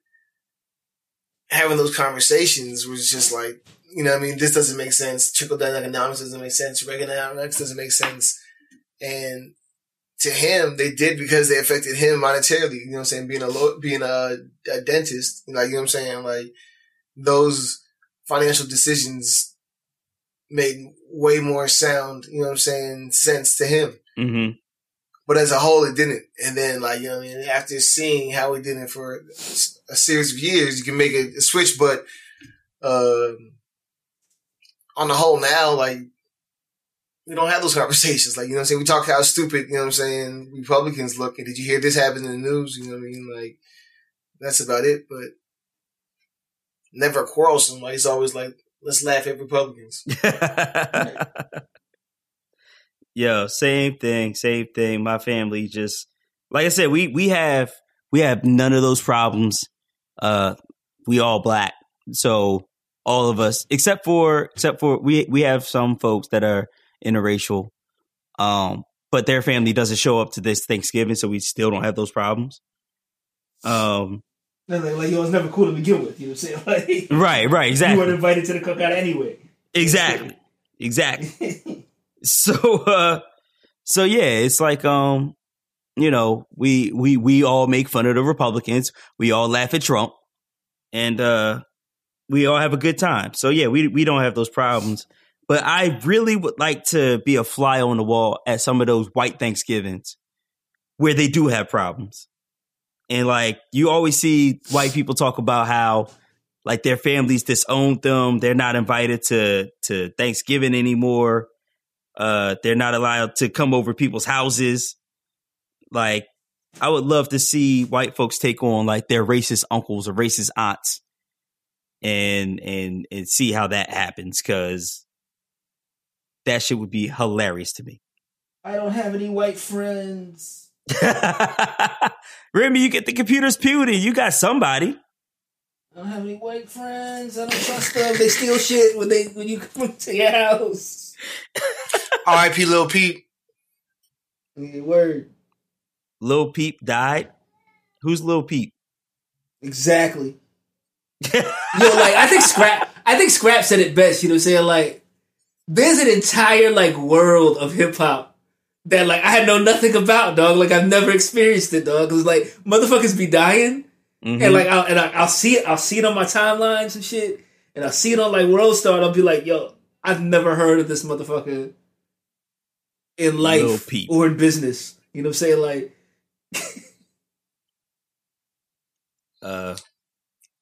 having those conversations was just like, you know, what I mean, this doesn't make sense. Trickle down economics doesn't make sense. Reaganomics doesn't make sense. And to him, they did because they affected him monetarily. You know what I'm saying? Being a law- being a, a dentist, like you know what I'm saying? Like those financial decisions made way more sound, you know what I'm saying, sense to him. hmm But as a whole, it didn't. And then, like, you know, what I mean, after seeing how he did it for a series of years, you can make a, a switch. But uh, on the whole, now, like, we don't have those conversations. Like, you know what I'm saying? We talk how stupid, you know what I'm saying, Republicans look. And did you hear this happen in the news? You know what I mean? Like, that's about it. But never quarrelsome. Like, it's always like, let's laugh at Republicans. Yo, same thing, same thing. My family just like I said, we we have we have none of those problems. Uh we all black. So all of us except for except for we we have some folks that are interracial. Um but their family doesn't show up to this Thanksgiving, so we still don't have those problems. Um like, like yo, it's never cool to begin with. You know what I'm saying? Like, right, right, exactly. you weren't invited to the cookout anyway. Exactly. Exactly. so uh so yeah it's like um you know we we we all make fun of the republicans we all laugh at trump and uh we all have a good time. So yeah we we don't have those problems. But i really would like to be a fly on the wall at some of those white thanksgivings where they do have problems. And like you always see white people talk about how like their families disowned them. They're not invited to to thanksgiving anymore. Uh, they're not allowed to come over people's houses. Like, I would love to see white folks take on like their racist uncles or racist aunts, and and and see how that happens. Because that shit would be hilarious to me. I don't have any white friends. Remy, you get the computers puny. You got somebody. I don't have any white friends. I don't trust them. They steal shit when they when you come to your house. R.I.P. Lil Peep. Yeah, word. Lil Peep died. Who's Lil Peep? Exactly. Yo, like I think Scrap I think Scrap said it best, you know what I'm saying? Like there's an entire like world of hip hop that like I had know nothing about, dog. Like I've never experienced it, dog. Cause like motherfuckers be dying, Mhm. and like I'll, and I, I'll see it, I'll see it on my timelines and shit, and I'll see it on like World Star, and I'll be like, yo, I've never heard of this motherfucker in life or in business. You know what I'm saying? Like, uh,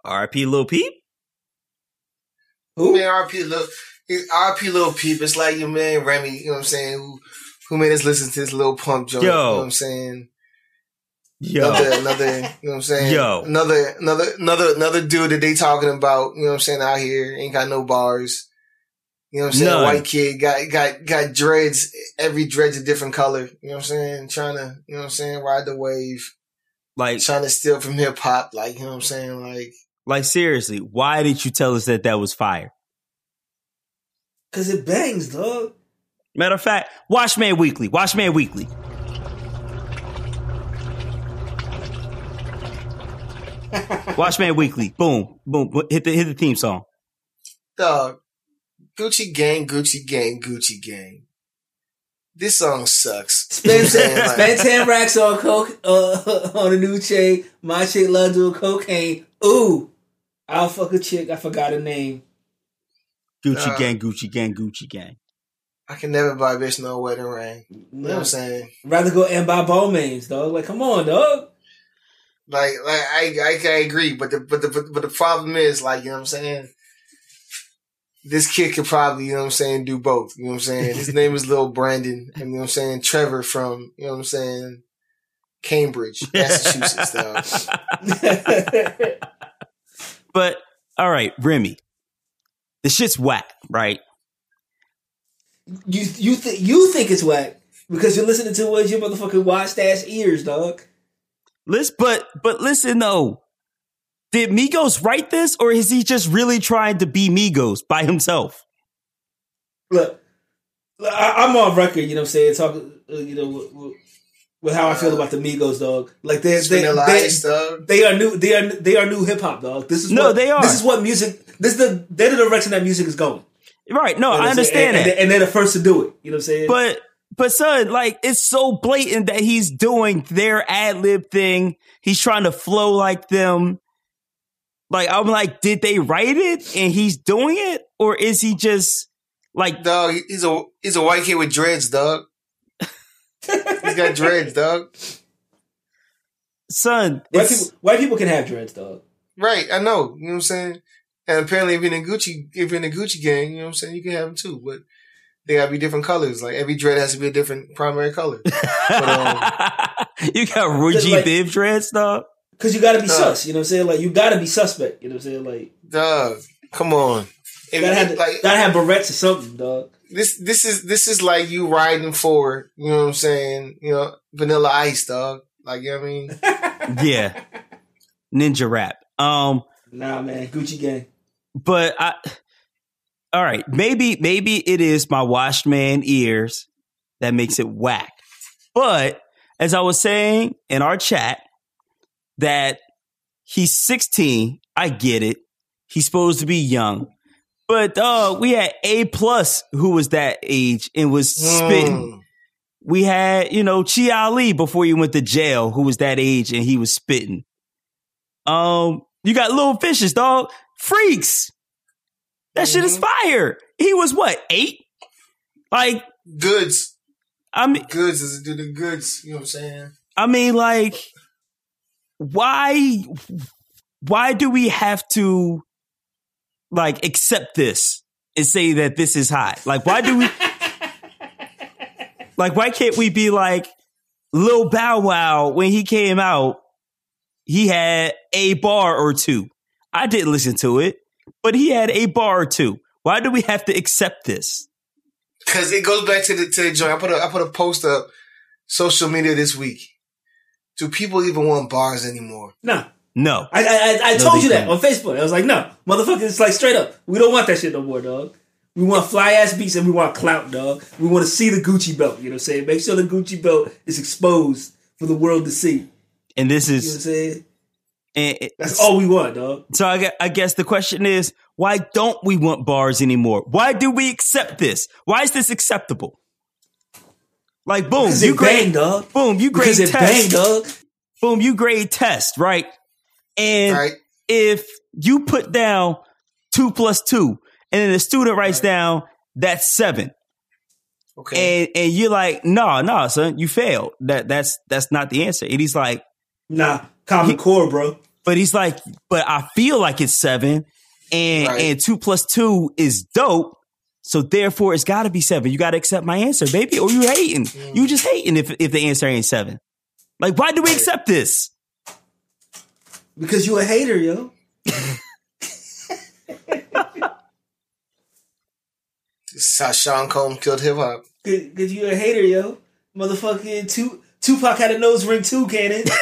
R.I.P. Lil Peep. who? Man, R.P. Lil, R.P. Lil Peep. It's like your man Remy. You know what I'm saying? Who who made us listen to this Lil Pump joint? Yo. You know what I'm saying? Yo, Another, another, you know what I'm saying? Yo. Another, another, another, another dude that they talking about, you know what I'm saying, out here, ain't got no bars. You know what I'm saying? None. White kid, got, got, got dreads, every dread's a different color. You know what I'm saying? Trying to, you know what I'm saying, ride the wave, like, trying to steal from hip hop, like, you know what I'm saying? Like, like seriously, why didn't you tell us that that was fire? Cause it bangs, dog. Matter of fact, Washed Man Weekly. Washed Man Weekly. Washed Man Weekly. Boom, boom. boom. Hit the hit the theme song. dog, Gucci gang, Gucci gang, Gucci gang. This song sucks. Spend, You know what I'm saying? spend 10 racks on coke, uh, on a new chain. My chick love doing cocaine. Ooh. I'll fuck a chick. I forgot her name. Gucci Uh, gang, Gucci gang, Gucci gang. I can never buy a bitch no wedding ring. You know what I'm saying? Rather go and buy Bowmans, dog. Like, come on, dog. Like, like I, I, I agree, but the, but the, but, but the problem is, like, you know what I'm saying? This kid could probably, you know what I'm saying, do both. You know what I'm saying? His name is Lil Brandon, and you know what I'm saying, Trevor from, you know what I'm saying, Cambridge, Massachusetts, dog. But all right, Remy. The shit's whack, right? you you think you think it's whack because you're listening to what your motherfucking washed ass ears, dog. Listen, but but listen though. Did Migos write this, or is he just really trying to be Migos by himself? Look, I, I'm on record. You know what I'm saying? Talking, uh, you know, with, with- with how I feel about the Migos, dog. Like they they they, they are new. They are they are new hip hop, dog. This is No, what, they are. This is what music. This is the they're the direction that music is going. Right? No, You know I understand and, that. and, and they're the first to do it. You know what I'm saying? But but son, like it's so blatant that he's doing their ad lib thing. He's trying to flow like them. Like I'm like, did they write it and he's doing it, or is he just like Dog, he's a, he's a white kid with dreads, dog. He's got dreads, dog. son? white people white people can have dreads, dog. Right, I know. You know what I'm saying? And apparently, if you're in a Gucci, if you're in a Gucci gang, you know what I'm saying, you can have them too. But they gotta be different colors. Like every dread has to be a different primary color. you got Roy G. Like- Biv dreads, dog. Because you got to be Uh. sus. You know what I'm saying? Like you got to be suspect. You know what I'm saying? Like Dog, come on. If, gotta have like gotta have barrettes or something, dog. This, this is this is like you riding forward. You know what I'm saying? You know, Vanilla Ice, dog. Like you know what I mean? Yeah, ninja rap. Um, Nah, man, Gucci gang. but I. All right, maybe maybe it is my washed man ears that makes it whack. But as I was saying in our chat, that he's 16. I get it. He's supposed to be young. But uh, we had A plus who was that age and was spitting. Mm. We had, you know, Chi Ali before he went to jail, who was that age and he was spitting. Um, you got little fishes, dog. Freaks. That shit is fire. He was what, eight? Like, Goods, I mean, goods is do the goods. You know what I'm saying? I mean, like, why, why do we have to, like, accept this and say that this is hot? Like, why do we, like, why can't we be like, Lil Bow Wow, when he came out, he had a bar or two. I didn't listen to it, but he had a bar or two. Why do we have to accept this? Cause it goes back to the to the joint. I put a I put a post up social media this week. Do people even want bars anymore? No. No. I I, I, No, told you that on Facebook. I was like, no, motherfucker, it's like straight up. We don't want that shit no more, dog. We want fly ass beats and we want clout, dog. We want to see the Gucci belt. You know what I'm saying? Make sure the Gucci belt is exposed for the world to see. And this know what I'm is saying? and it- That's all we want, dog. so I, I guess the question is why don't we want bars anymore? Why do we accept this? Why is this acceptable? Like boom, Because you it bang, grade dog. boom, you grade Because it bang, test. dog. Boom, you grade test, right? And Right? if you put down two plus two, and then the student writes down that's seven, Okay. and and you're like, no, no, son, you failed. That that's that's not the answer. And he's like, Nah, Common Core, bro. but he's like, but I feel like it's seven, and Right. and two plus two is dope. So therefore, it's got to be seven. You got to accept my answer, baby, or you hating. You mm. just hating if if the answer ain't seven. Like, why do we accept this? Because you a hater, yo. This is how Sean Combs killed hip hop. Because you a hater, yo. Motherfucking two, Tupac had a nose ring too, Cannon.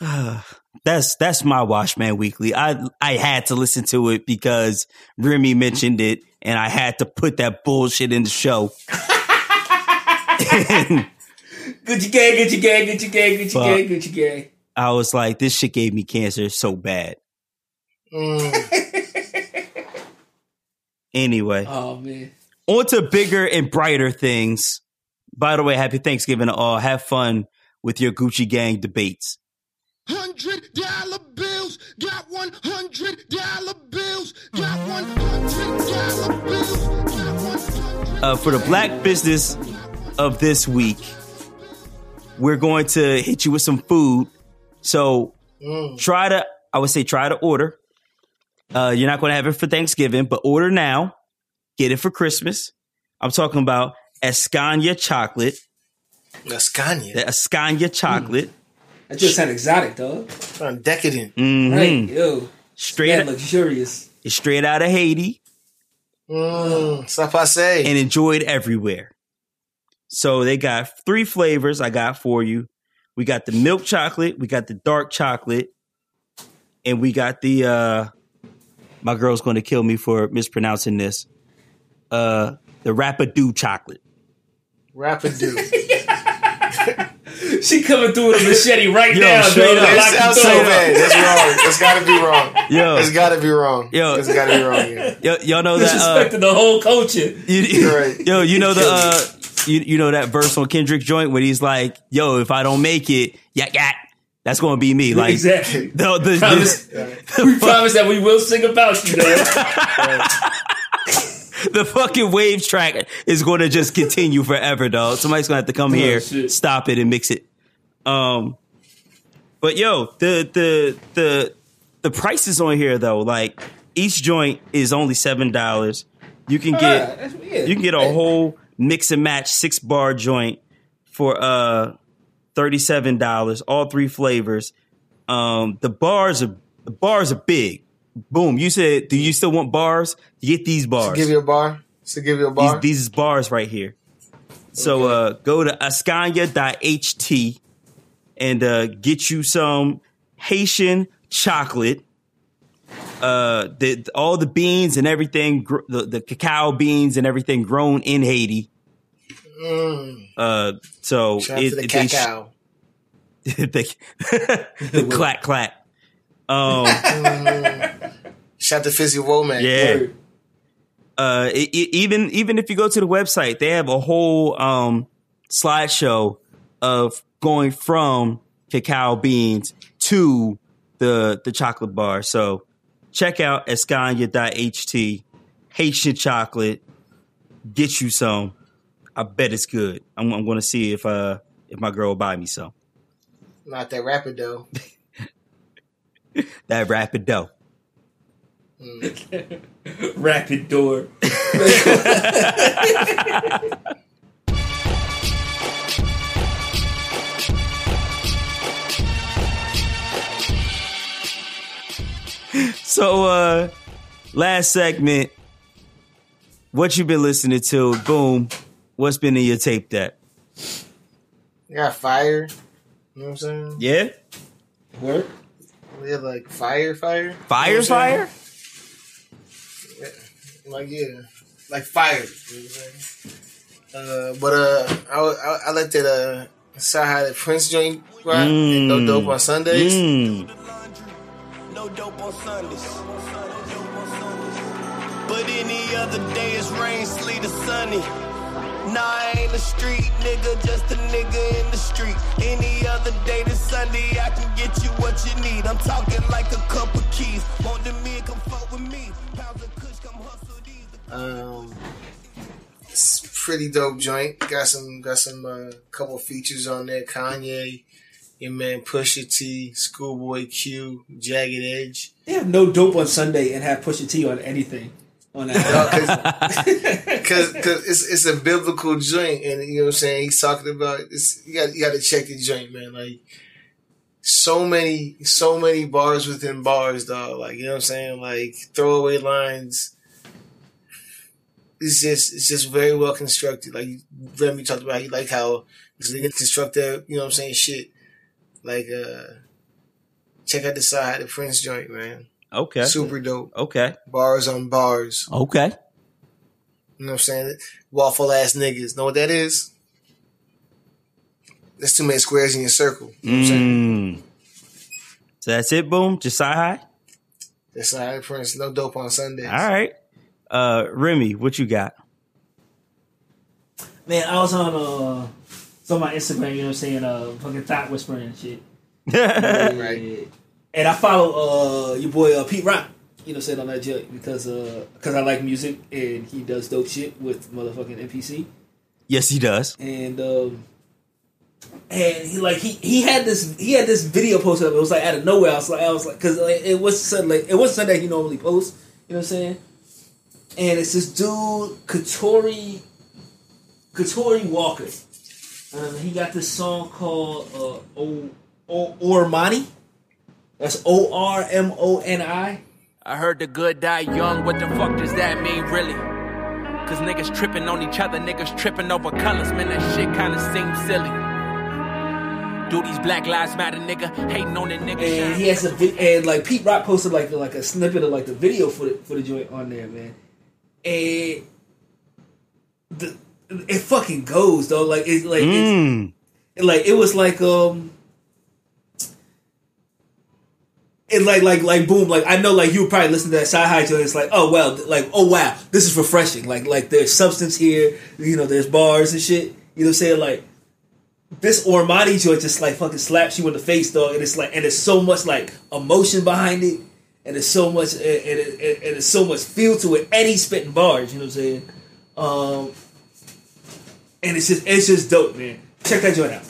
That's that's my Washed Man Weekly. I I had to listen to it because Remy mentioned it, and I had to put that bullshit in the show. And Gucci gang, Gucci gang, Gucci gang, Gucci Fuck. gang, Gucci gang. I was like, this shit gave me cancer so bad. Mm. Anyway, Oh man. on to bigger and brighter things. By the way, happy Thanksgiving to all. Have fun with your Gucci Gang debates. Hundred dollar bills, got one hundred dollar bills, got one hundred dollar bills, got one hundred. Uh, for the black business of this week, we're going to hit you with some food. So try to, I would say, try to order. Uh, you're not going to have it for Thanksgiving, but order now. Get it for Christmas. I'm talking about Askanya chocolate. Askanya. The Askanya chocolate. That just sound exotic, dog. Sound decadent. Mhm. Right, yo. Straight, Yeah, luxurious. it's straight out of Haiti Mm. Ça passe. and enjoyed everywhere. So they got three flavors I got for you. We got the milk chocolate, we got the dark chocolate, and we got the uh my girl's gonna kill me for mispronouncing this. Uh the Rapido chocolate. Rapid dude. She coming through with a machete right Yo, now, straight dog. up. It Lock the sounds so door. bad. That's wrong. It's gotta be wrong. Yo. It's gotta be wrong. Yo. It's gotta be wrong. Yeah. Yo, y'all know that uh, Disrespecting the whole culture. you, you- Right. yo, you know the uh you, you know that verse on Kendrick joint when he's like, yo, if I don't make it, yak yak, that's gonna be me. Like exactly. the, the, Promise, the, we promise that we will sing about you, the fucking waves track is going to just continue forever, dog. Somebody's going to have to come here, shit. stop it, and mix it. Um, but yo, the the the the prices on here though, like each joint is only seven dollars. You can Ah, get that's- you can get a whole mix and match six bar joint for uh thirty seven dollars, all three flavors. Um, the bars are the bars are big. Boom! You said, do you still want bars? Get these bars. Give you a bar. To give you a bar. These, these bars right here. So uh, go to askanya.ht and uh, get you some Haitian chocolate. Uh, the, all the beans and everything, gr- the, the cacao beans and everything grown in Haiti. Mm. Uh, so Shout out the it- they sh- cacao. the, the clack clack. Um, Shout to Fizzy Womack. yeah. Word. uh, e- e- even even if you go to the website, they have a whole um, slideshow of going from cacao beans to the the chocolate bar. So check out askanya.ht, Haitian chocolate. Get you some. I bet it's good. I'm, I'm going to see if uh if my girl will buy me some. Not that rapid though. That rapid dough. Rapid door. So, uh, last segment. What you been listening to? Boom. What's been in your tape deck? got fire. You know what I'm saying? Yeah, Work. We have like fire, fire. fire, You know fire. saying? Like yeah, like fire. You know what I'm? Uh, but uh, I I, I like that uh, CyHi the Prynce joint right? Mm. No dope on Sundays. Mm. No dope on Sundays. But any other day it's rain, sleet, or sunny. Nah, I ain't a street nigga, just a nigga in the street. Any other day than Sunday, I can get you what you need. I'm talking like a couple keys. Want the me, come fuck with me. Pounds of kush, come hustle these. Um, it's pretty dope joint. Got some got some uh, couple features on there. Kanye, your man Pusha T, Schoolboy Q, Jagged Edge. They have no dope on Sunday and have Pusha T on anything on that. Because it's it's a biblical joint, and you know what I'm saying. He's talking about it's, you got you got to check the joint, man. Like so many so many bars within bars, dog. Like you know what I'm saying. Like throwaway lines. It's just it's just very well constructed. Like Remy talked about, he like how this nigga construct that. You know what I'm saying? Shit. Like uh, check out the CyHi the Prynce joint, man. Okay. Super dope. Okay. Bars on bars. Okay. You know what I'm saying? Waffle ass niggas. Know what that is? That's too many squares in your circle. You know what I'm saying? Mm. So that's it. Boom. Just CyHi. That's all right, Prince. No dope on Sundays. All right. Uh, Remy, what you got? Man, I was on uh it's on my Instagram, you know what I'm saying, uh fucking thought whispering and shit. Right. And I follow uh your boy uh, Pete Rock, you know what I'm saying, on that joint because uh cause I like music and he does dope shit with motherfucking NPC. yes, he does. And um and he like he he had this he had this video posted up. It was like out of nowhere. I was like I was like because like, it was something like it wasn't something that he normally posts. You know what I'm saying? And it's this dude Katori Katori Walker. Um, he got this song called uh, O O Ormoni. That's O R M O N I. I heard the good die young. What the fuck does that mean, really? Cause niggas tripping on each other, niggas tripping over colors. Man, that shit kinda seems silly. Do these Black Lives Matter, nigga? Hating on the nigga. and he has a vi- and like Pete Rock posted like like a snippet of like the video for the for the joint on there, man. And the it fucking goes though. Like it's like Mm. it's like it was like um. It like like like boom like I know like you would probably listen to that CyHi joint. It's like oh well like oh wow this is refreshing like like there's substance here you know there's bars and shit you know what I'm saying like this Ormoni joint just like fucking slaps you in the face, dog, and it's like, and there's so much like emotion behind it, and there's so much, and, and, and, and there's so much feel to it, and he's spitting bars, you know what I'm saying? Um, and it's just, it's just dope, man. Check that joint out.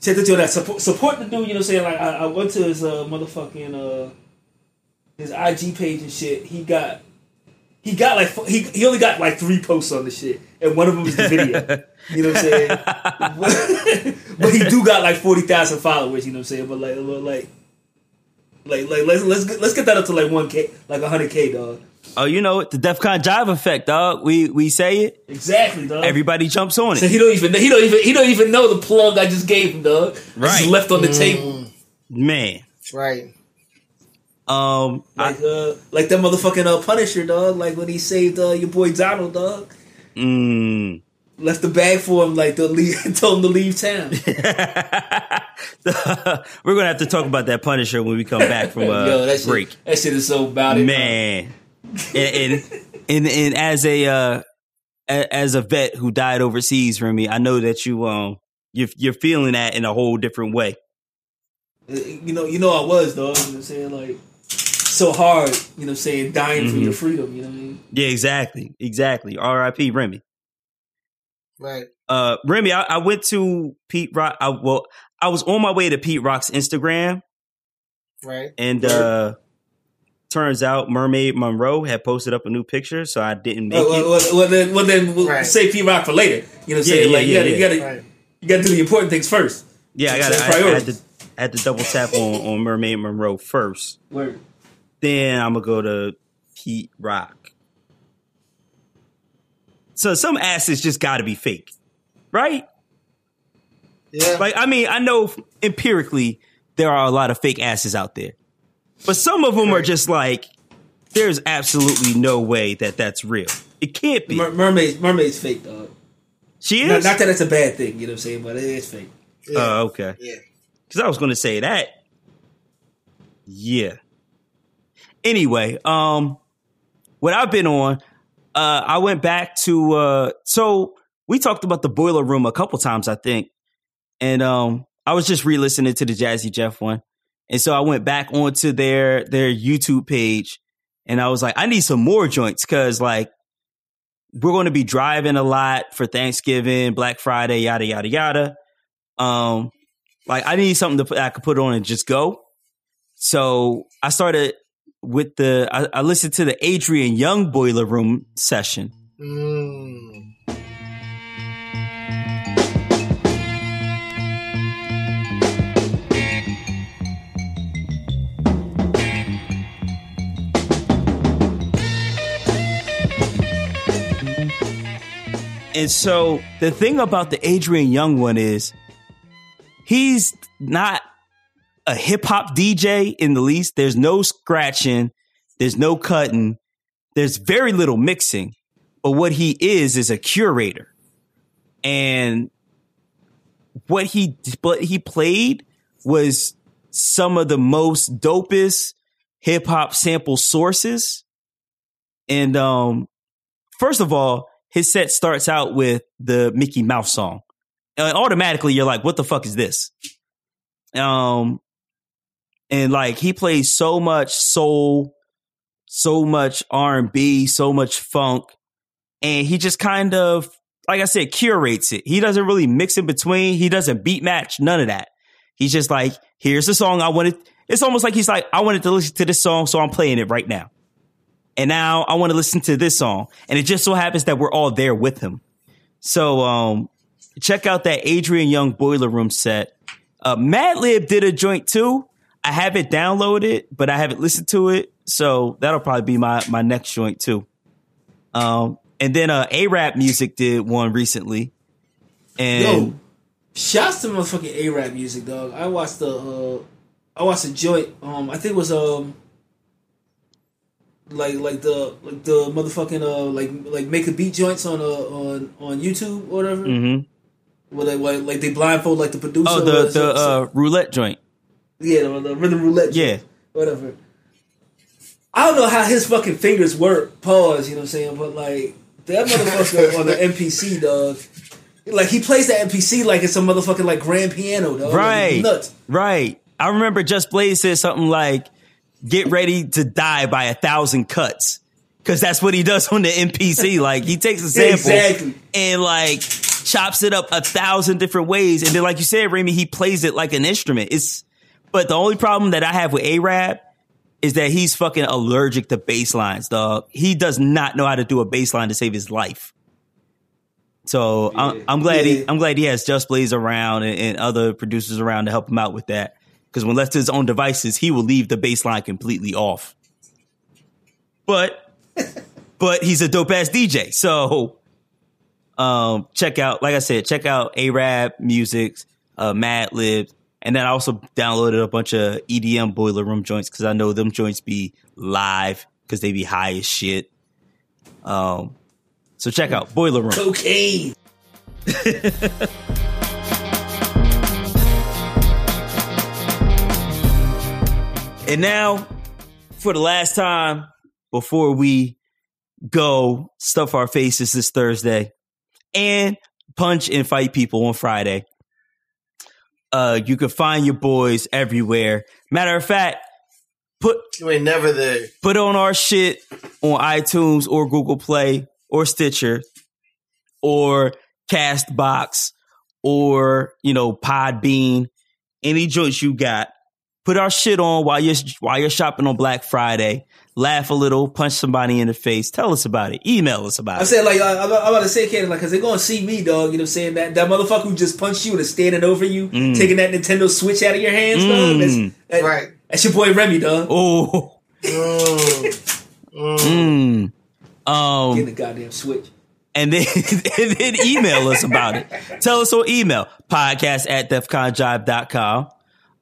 Check that joint out. Support, support the dude, you know what I'm saying? Like I, I went to his uh, motherfucking uh, his IG page and shit. He got. He got like he he only got like three posts on the shit, and one of them was the video. You know what I'm saying? but he do got like forty thousand followers. You know what I'm saying? But like, like, like, like let's let's get, let's get that up to like one k, like hundred k, dog. Oh, you know it, the DefCon Jive effect, dog. We we say it, Exactly, dog. everybody jumps on so it. he don't even he don't even he don't even know the plug I just gave him, dog. It's Right. just left on the table, Man, Right. um, I, like uh, like that motherfucking uh, Punisher, dog. Like when he saved uh, your boy Donald, dog. mm, Left the bag for him, like to leave, told him to leave town. we're gonna have to talk about that Punisher when we come back from uh, Yo, that break. shit, that shit is so about it, Man, and, and and and as a uh, as a vet who died overseas, Remy, I know that you um you're you're feeling that in a whole different way. you know, you know I was though. You know what I'm saying? Like so hard, you know what I'm saying, dying for Mhm. your freedom, you know what I mean? Yeah, exactly, exactly. R.I.P. Remy. Right. Uh, Remy, I, I went to Pete Rock. I, well, I was on my way to Pete Rock's Instagram, Right. and uh, turns out Mermaid Monroe had posted up a new picture, so I didn't make Well, it. well, well, well, then, well, then we'll Right. save Pete Rock for later. You know what I'm Yeah, saying? yeah, like, yeah, you gotta, yeah. you gotta, Right. you gotta do the important things first. Yeah, I got. Set I, I had priorities. to I had to double tap on on Mermaid Monroe first. Word. Then I'm gonna go to Pete Rock. So some asses just got to be fake, right? Yeah. Like I mean, I know empirically there are a lot of fake asses out there, but some of them are just like, there's absolutely no way that that's real. It can't be. Mer- mermaid, mermaid's fake, dog. she Not, is. not that it's a bad thing, you know what I'm saying, but it is fake. Oh, okay. yeah. Because I was going to say that. Yeah. Anyway, um, what I've been on, uh, I went back to uh, so we talked about the boiler room a couple times, I think, and um, I was just re-listening to the Jazzy Jeff one, and so I went back onto their their YouTube page, and I was like, I need some more joints because like we're going to be driving a lot for Thanksgiving, Black Friday, yada yada yada. Um, like I need something to I could put on and just go. So I started with the I, I listened to the Adrian Younge Boiler Room session. Mm. And so the thing about the Adrian Younge one is he's not a hip hop DJ in the least. There's no scratching, there's no cutting, there's very little mixing. But what he is is a curator. And what he what he played was some of the most dopest hip hop sample sources. And um first of all, his set starts out with the Mickey Mouse song. And automatically you're like, what the fuck is this? Um and like he plays so much soul, so much R&B, so much funk, and he just kind of like I said curates it. He doesn't really mix in between. He doesn't beat match, none of that. He's just like, here's the song I wanted. It's almost like he's like, I wanted to listen to this song, so I'm playing it right now. And now I want to listen to this song. And it just so happens that we're all there with him. So um check out that Adrian Younge Boiler Room set. Uh Madlib did a joint too. I have it downloaded, but I haven't listened to it. So that'll probably be my my next joint too. Um and then uh araabMUZIK did one recently. And Yo, shouts to motherfucking araabMUZIK, dog. I watched the uh I watched a joint, um I think it was um like like the like the motherfucking uh like like make a beat joints on uh on on YouTube or whatever. Mhm. Where they like, like they blindfold like the producer. oh the the uh roulette joint. Yeah, the, the rhythm roulette. Yeah. joint, Whatever. I don't know how his fucking fingers work, pause, you know what I'm saying? But like that motherfucker on the MPC, dog. Like he plays the MPC like it's a motherfucking like grand piano, dog. Right. it's nuts. Right. I remember Just Blaze said something like, get ready to die by a thousand cuts. Cause that's what he does on the MPC. Like he takes a sample Exactly. and like chops it up a thousand different ways. And then like you said, Remy, he plays it like an instrument. It's, but the only problem that I have with A-Rap is that he's fucking allergic to bass lines, dog. He does not know how to do a bass line to save his life. So I'm, I'm glad he I'm glad he has Just Blaze around and, and other producers around to help him out with that. Because when left to his own devices, he will leave the baseline completely off. But but he's a dope ass DJ. So um check out, like I said, check out araabMUZIK, uh Mad Libs. And then I also downloaded a bunch of EDM boiler room joints because I know them joints be live because they be high as shit. Um so check out Boiler Room. Cocaine. And now, for the last time before we go stuff our faces this Thursday and punch and fight people on Friday, uh, you can find your boys everywhere. Matter of fact, put You ain't never there. put on our shit on iTunes or Google Play or Stitcher or Castbox or you know Podbean, any joints you got. Put our shit on while you're while you're shopping on Black Friday. Laugh a little, punch somebody in the face. Tell us about it. Email us about I it. I said like I, I'm I'm about to say, Cannon, like, cause they're gonna see me, dog. You know what I'm saying? That that motherfucker who just punched you and is standing over you, taking that Nintendo Switch out of your hands, dog. That's, that- Right. That's your boy Remy, dog. Oh, Mm. Mm. Um, Get the goddamn switch. and then and then email us about it. Tell us on email podcast at defconjive.com.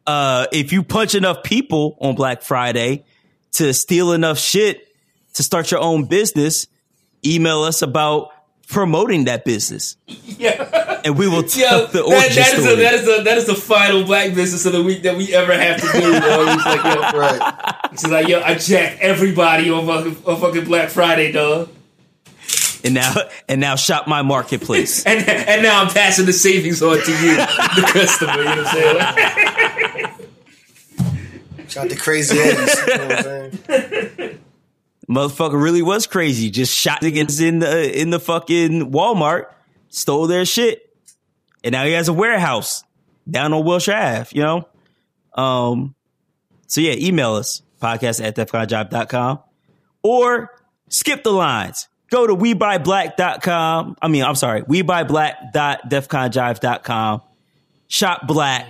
Uh, if you punch enough people on Black Friday to steal enough shit to start your own business, email us about promoting that business, Yeah. and we will tell Yo, the that, origin that is story. a, that is a, that is the final black business of the week that we ever have to do. Yo. He's like, yo, Right. he's like, yo, I jacked everybody on fucking, on fucking Black Friday, dog. and now and now shop my marketplace. And and now I'm passing the savings on to you, the customer. You know what I'm saying? Shout out to Crazy saying? Motherfucker really was crazy. Just shot niggas in the in the fucking Walmart, stole their shit, and now he has a warehouse down on Wilshire Ave. You know, um. So yeah, email us podcast at defconjive.com or skip the lines. Go to webuyBlack.com. I mean, I'm sorry, webuyBlack.defconjive.com. Shop black,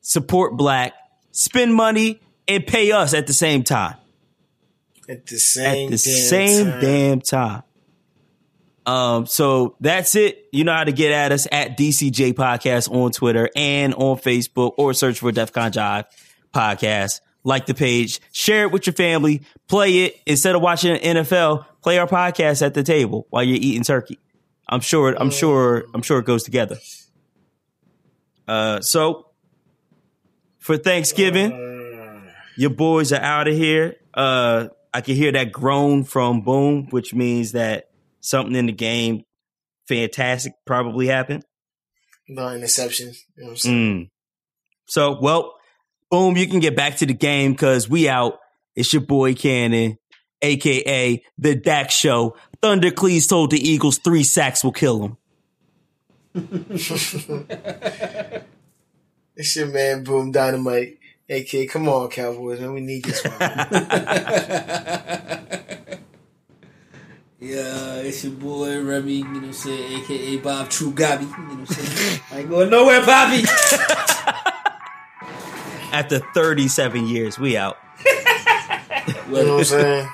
support black, spend money, and pay us at the same time At the same, at the damn same time. damn time. Um, so that's it. You know how to get at us at DCJ Podcast on Twitter and on Facebook, or search for DefCon Jive Podcast. Like the page, share it with your family, play it instead of watching the NFL. Play our podcast at the table while you're eating turkey. I'm sure. I'm sure. I'm sure it goes together. Uh, so for Thanksgiving, your boys are out of here. Uh, I can hear that groan from Boom, which means that something in the game fantastic probably happened. No interceptions. You know what I'm saying? Mm. So, well, Boom, you can get back to the game because we out. It's your boy Cannon, aka the Dak Show. Thunder Cleese told the Eagles three sacks will kill him. It's your man, Boom Dynamite. Hey, kid, come on, Cowboys, man. We need this one. Yeah, it's your boy Remy, you know what I'm saying, aka Bob True Gabby. You know what I'm saying? I ain't going nowhere, Bobby. After 37 years, we out. you know what I'm saying?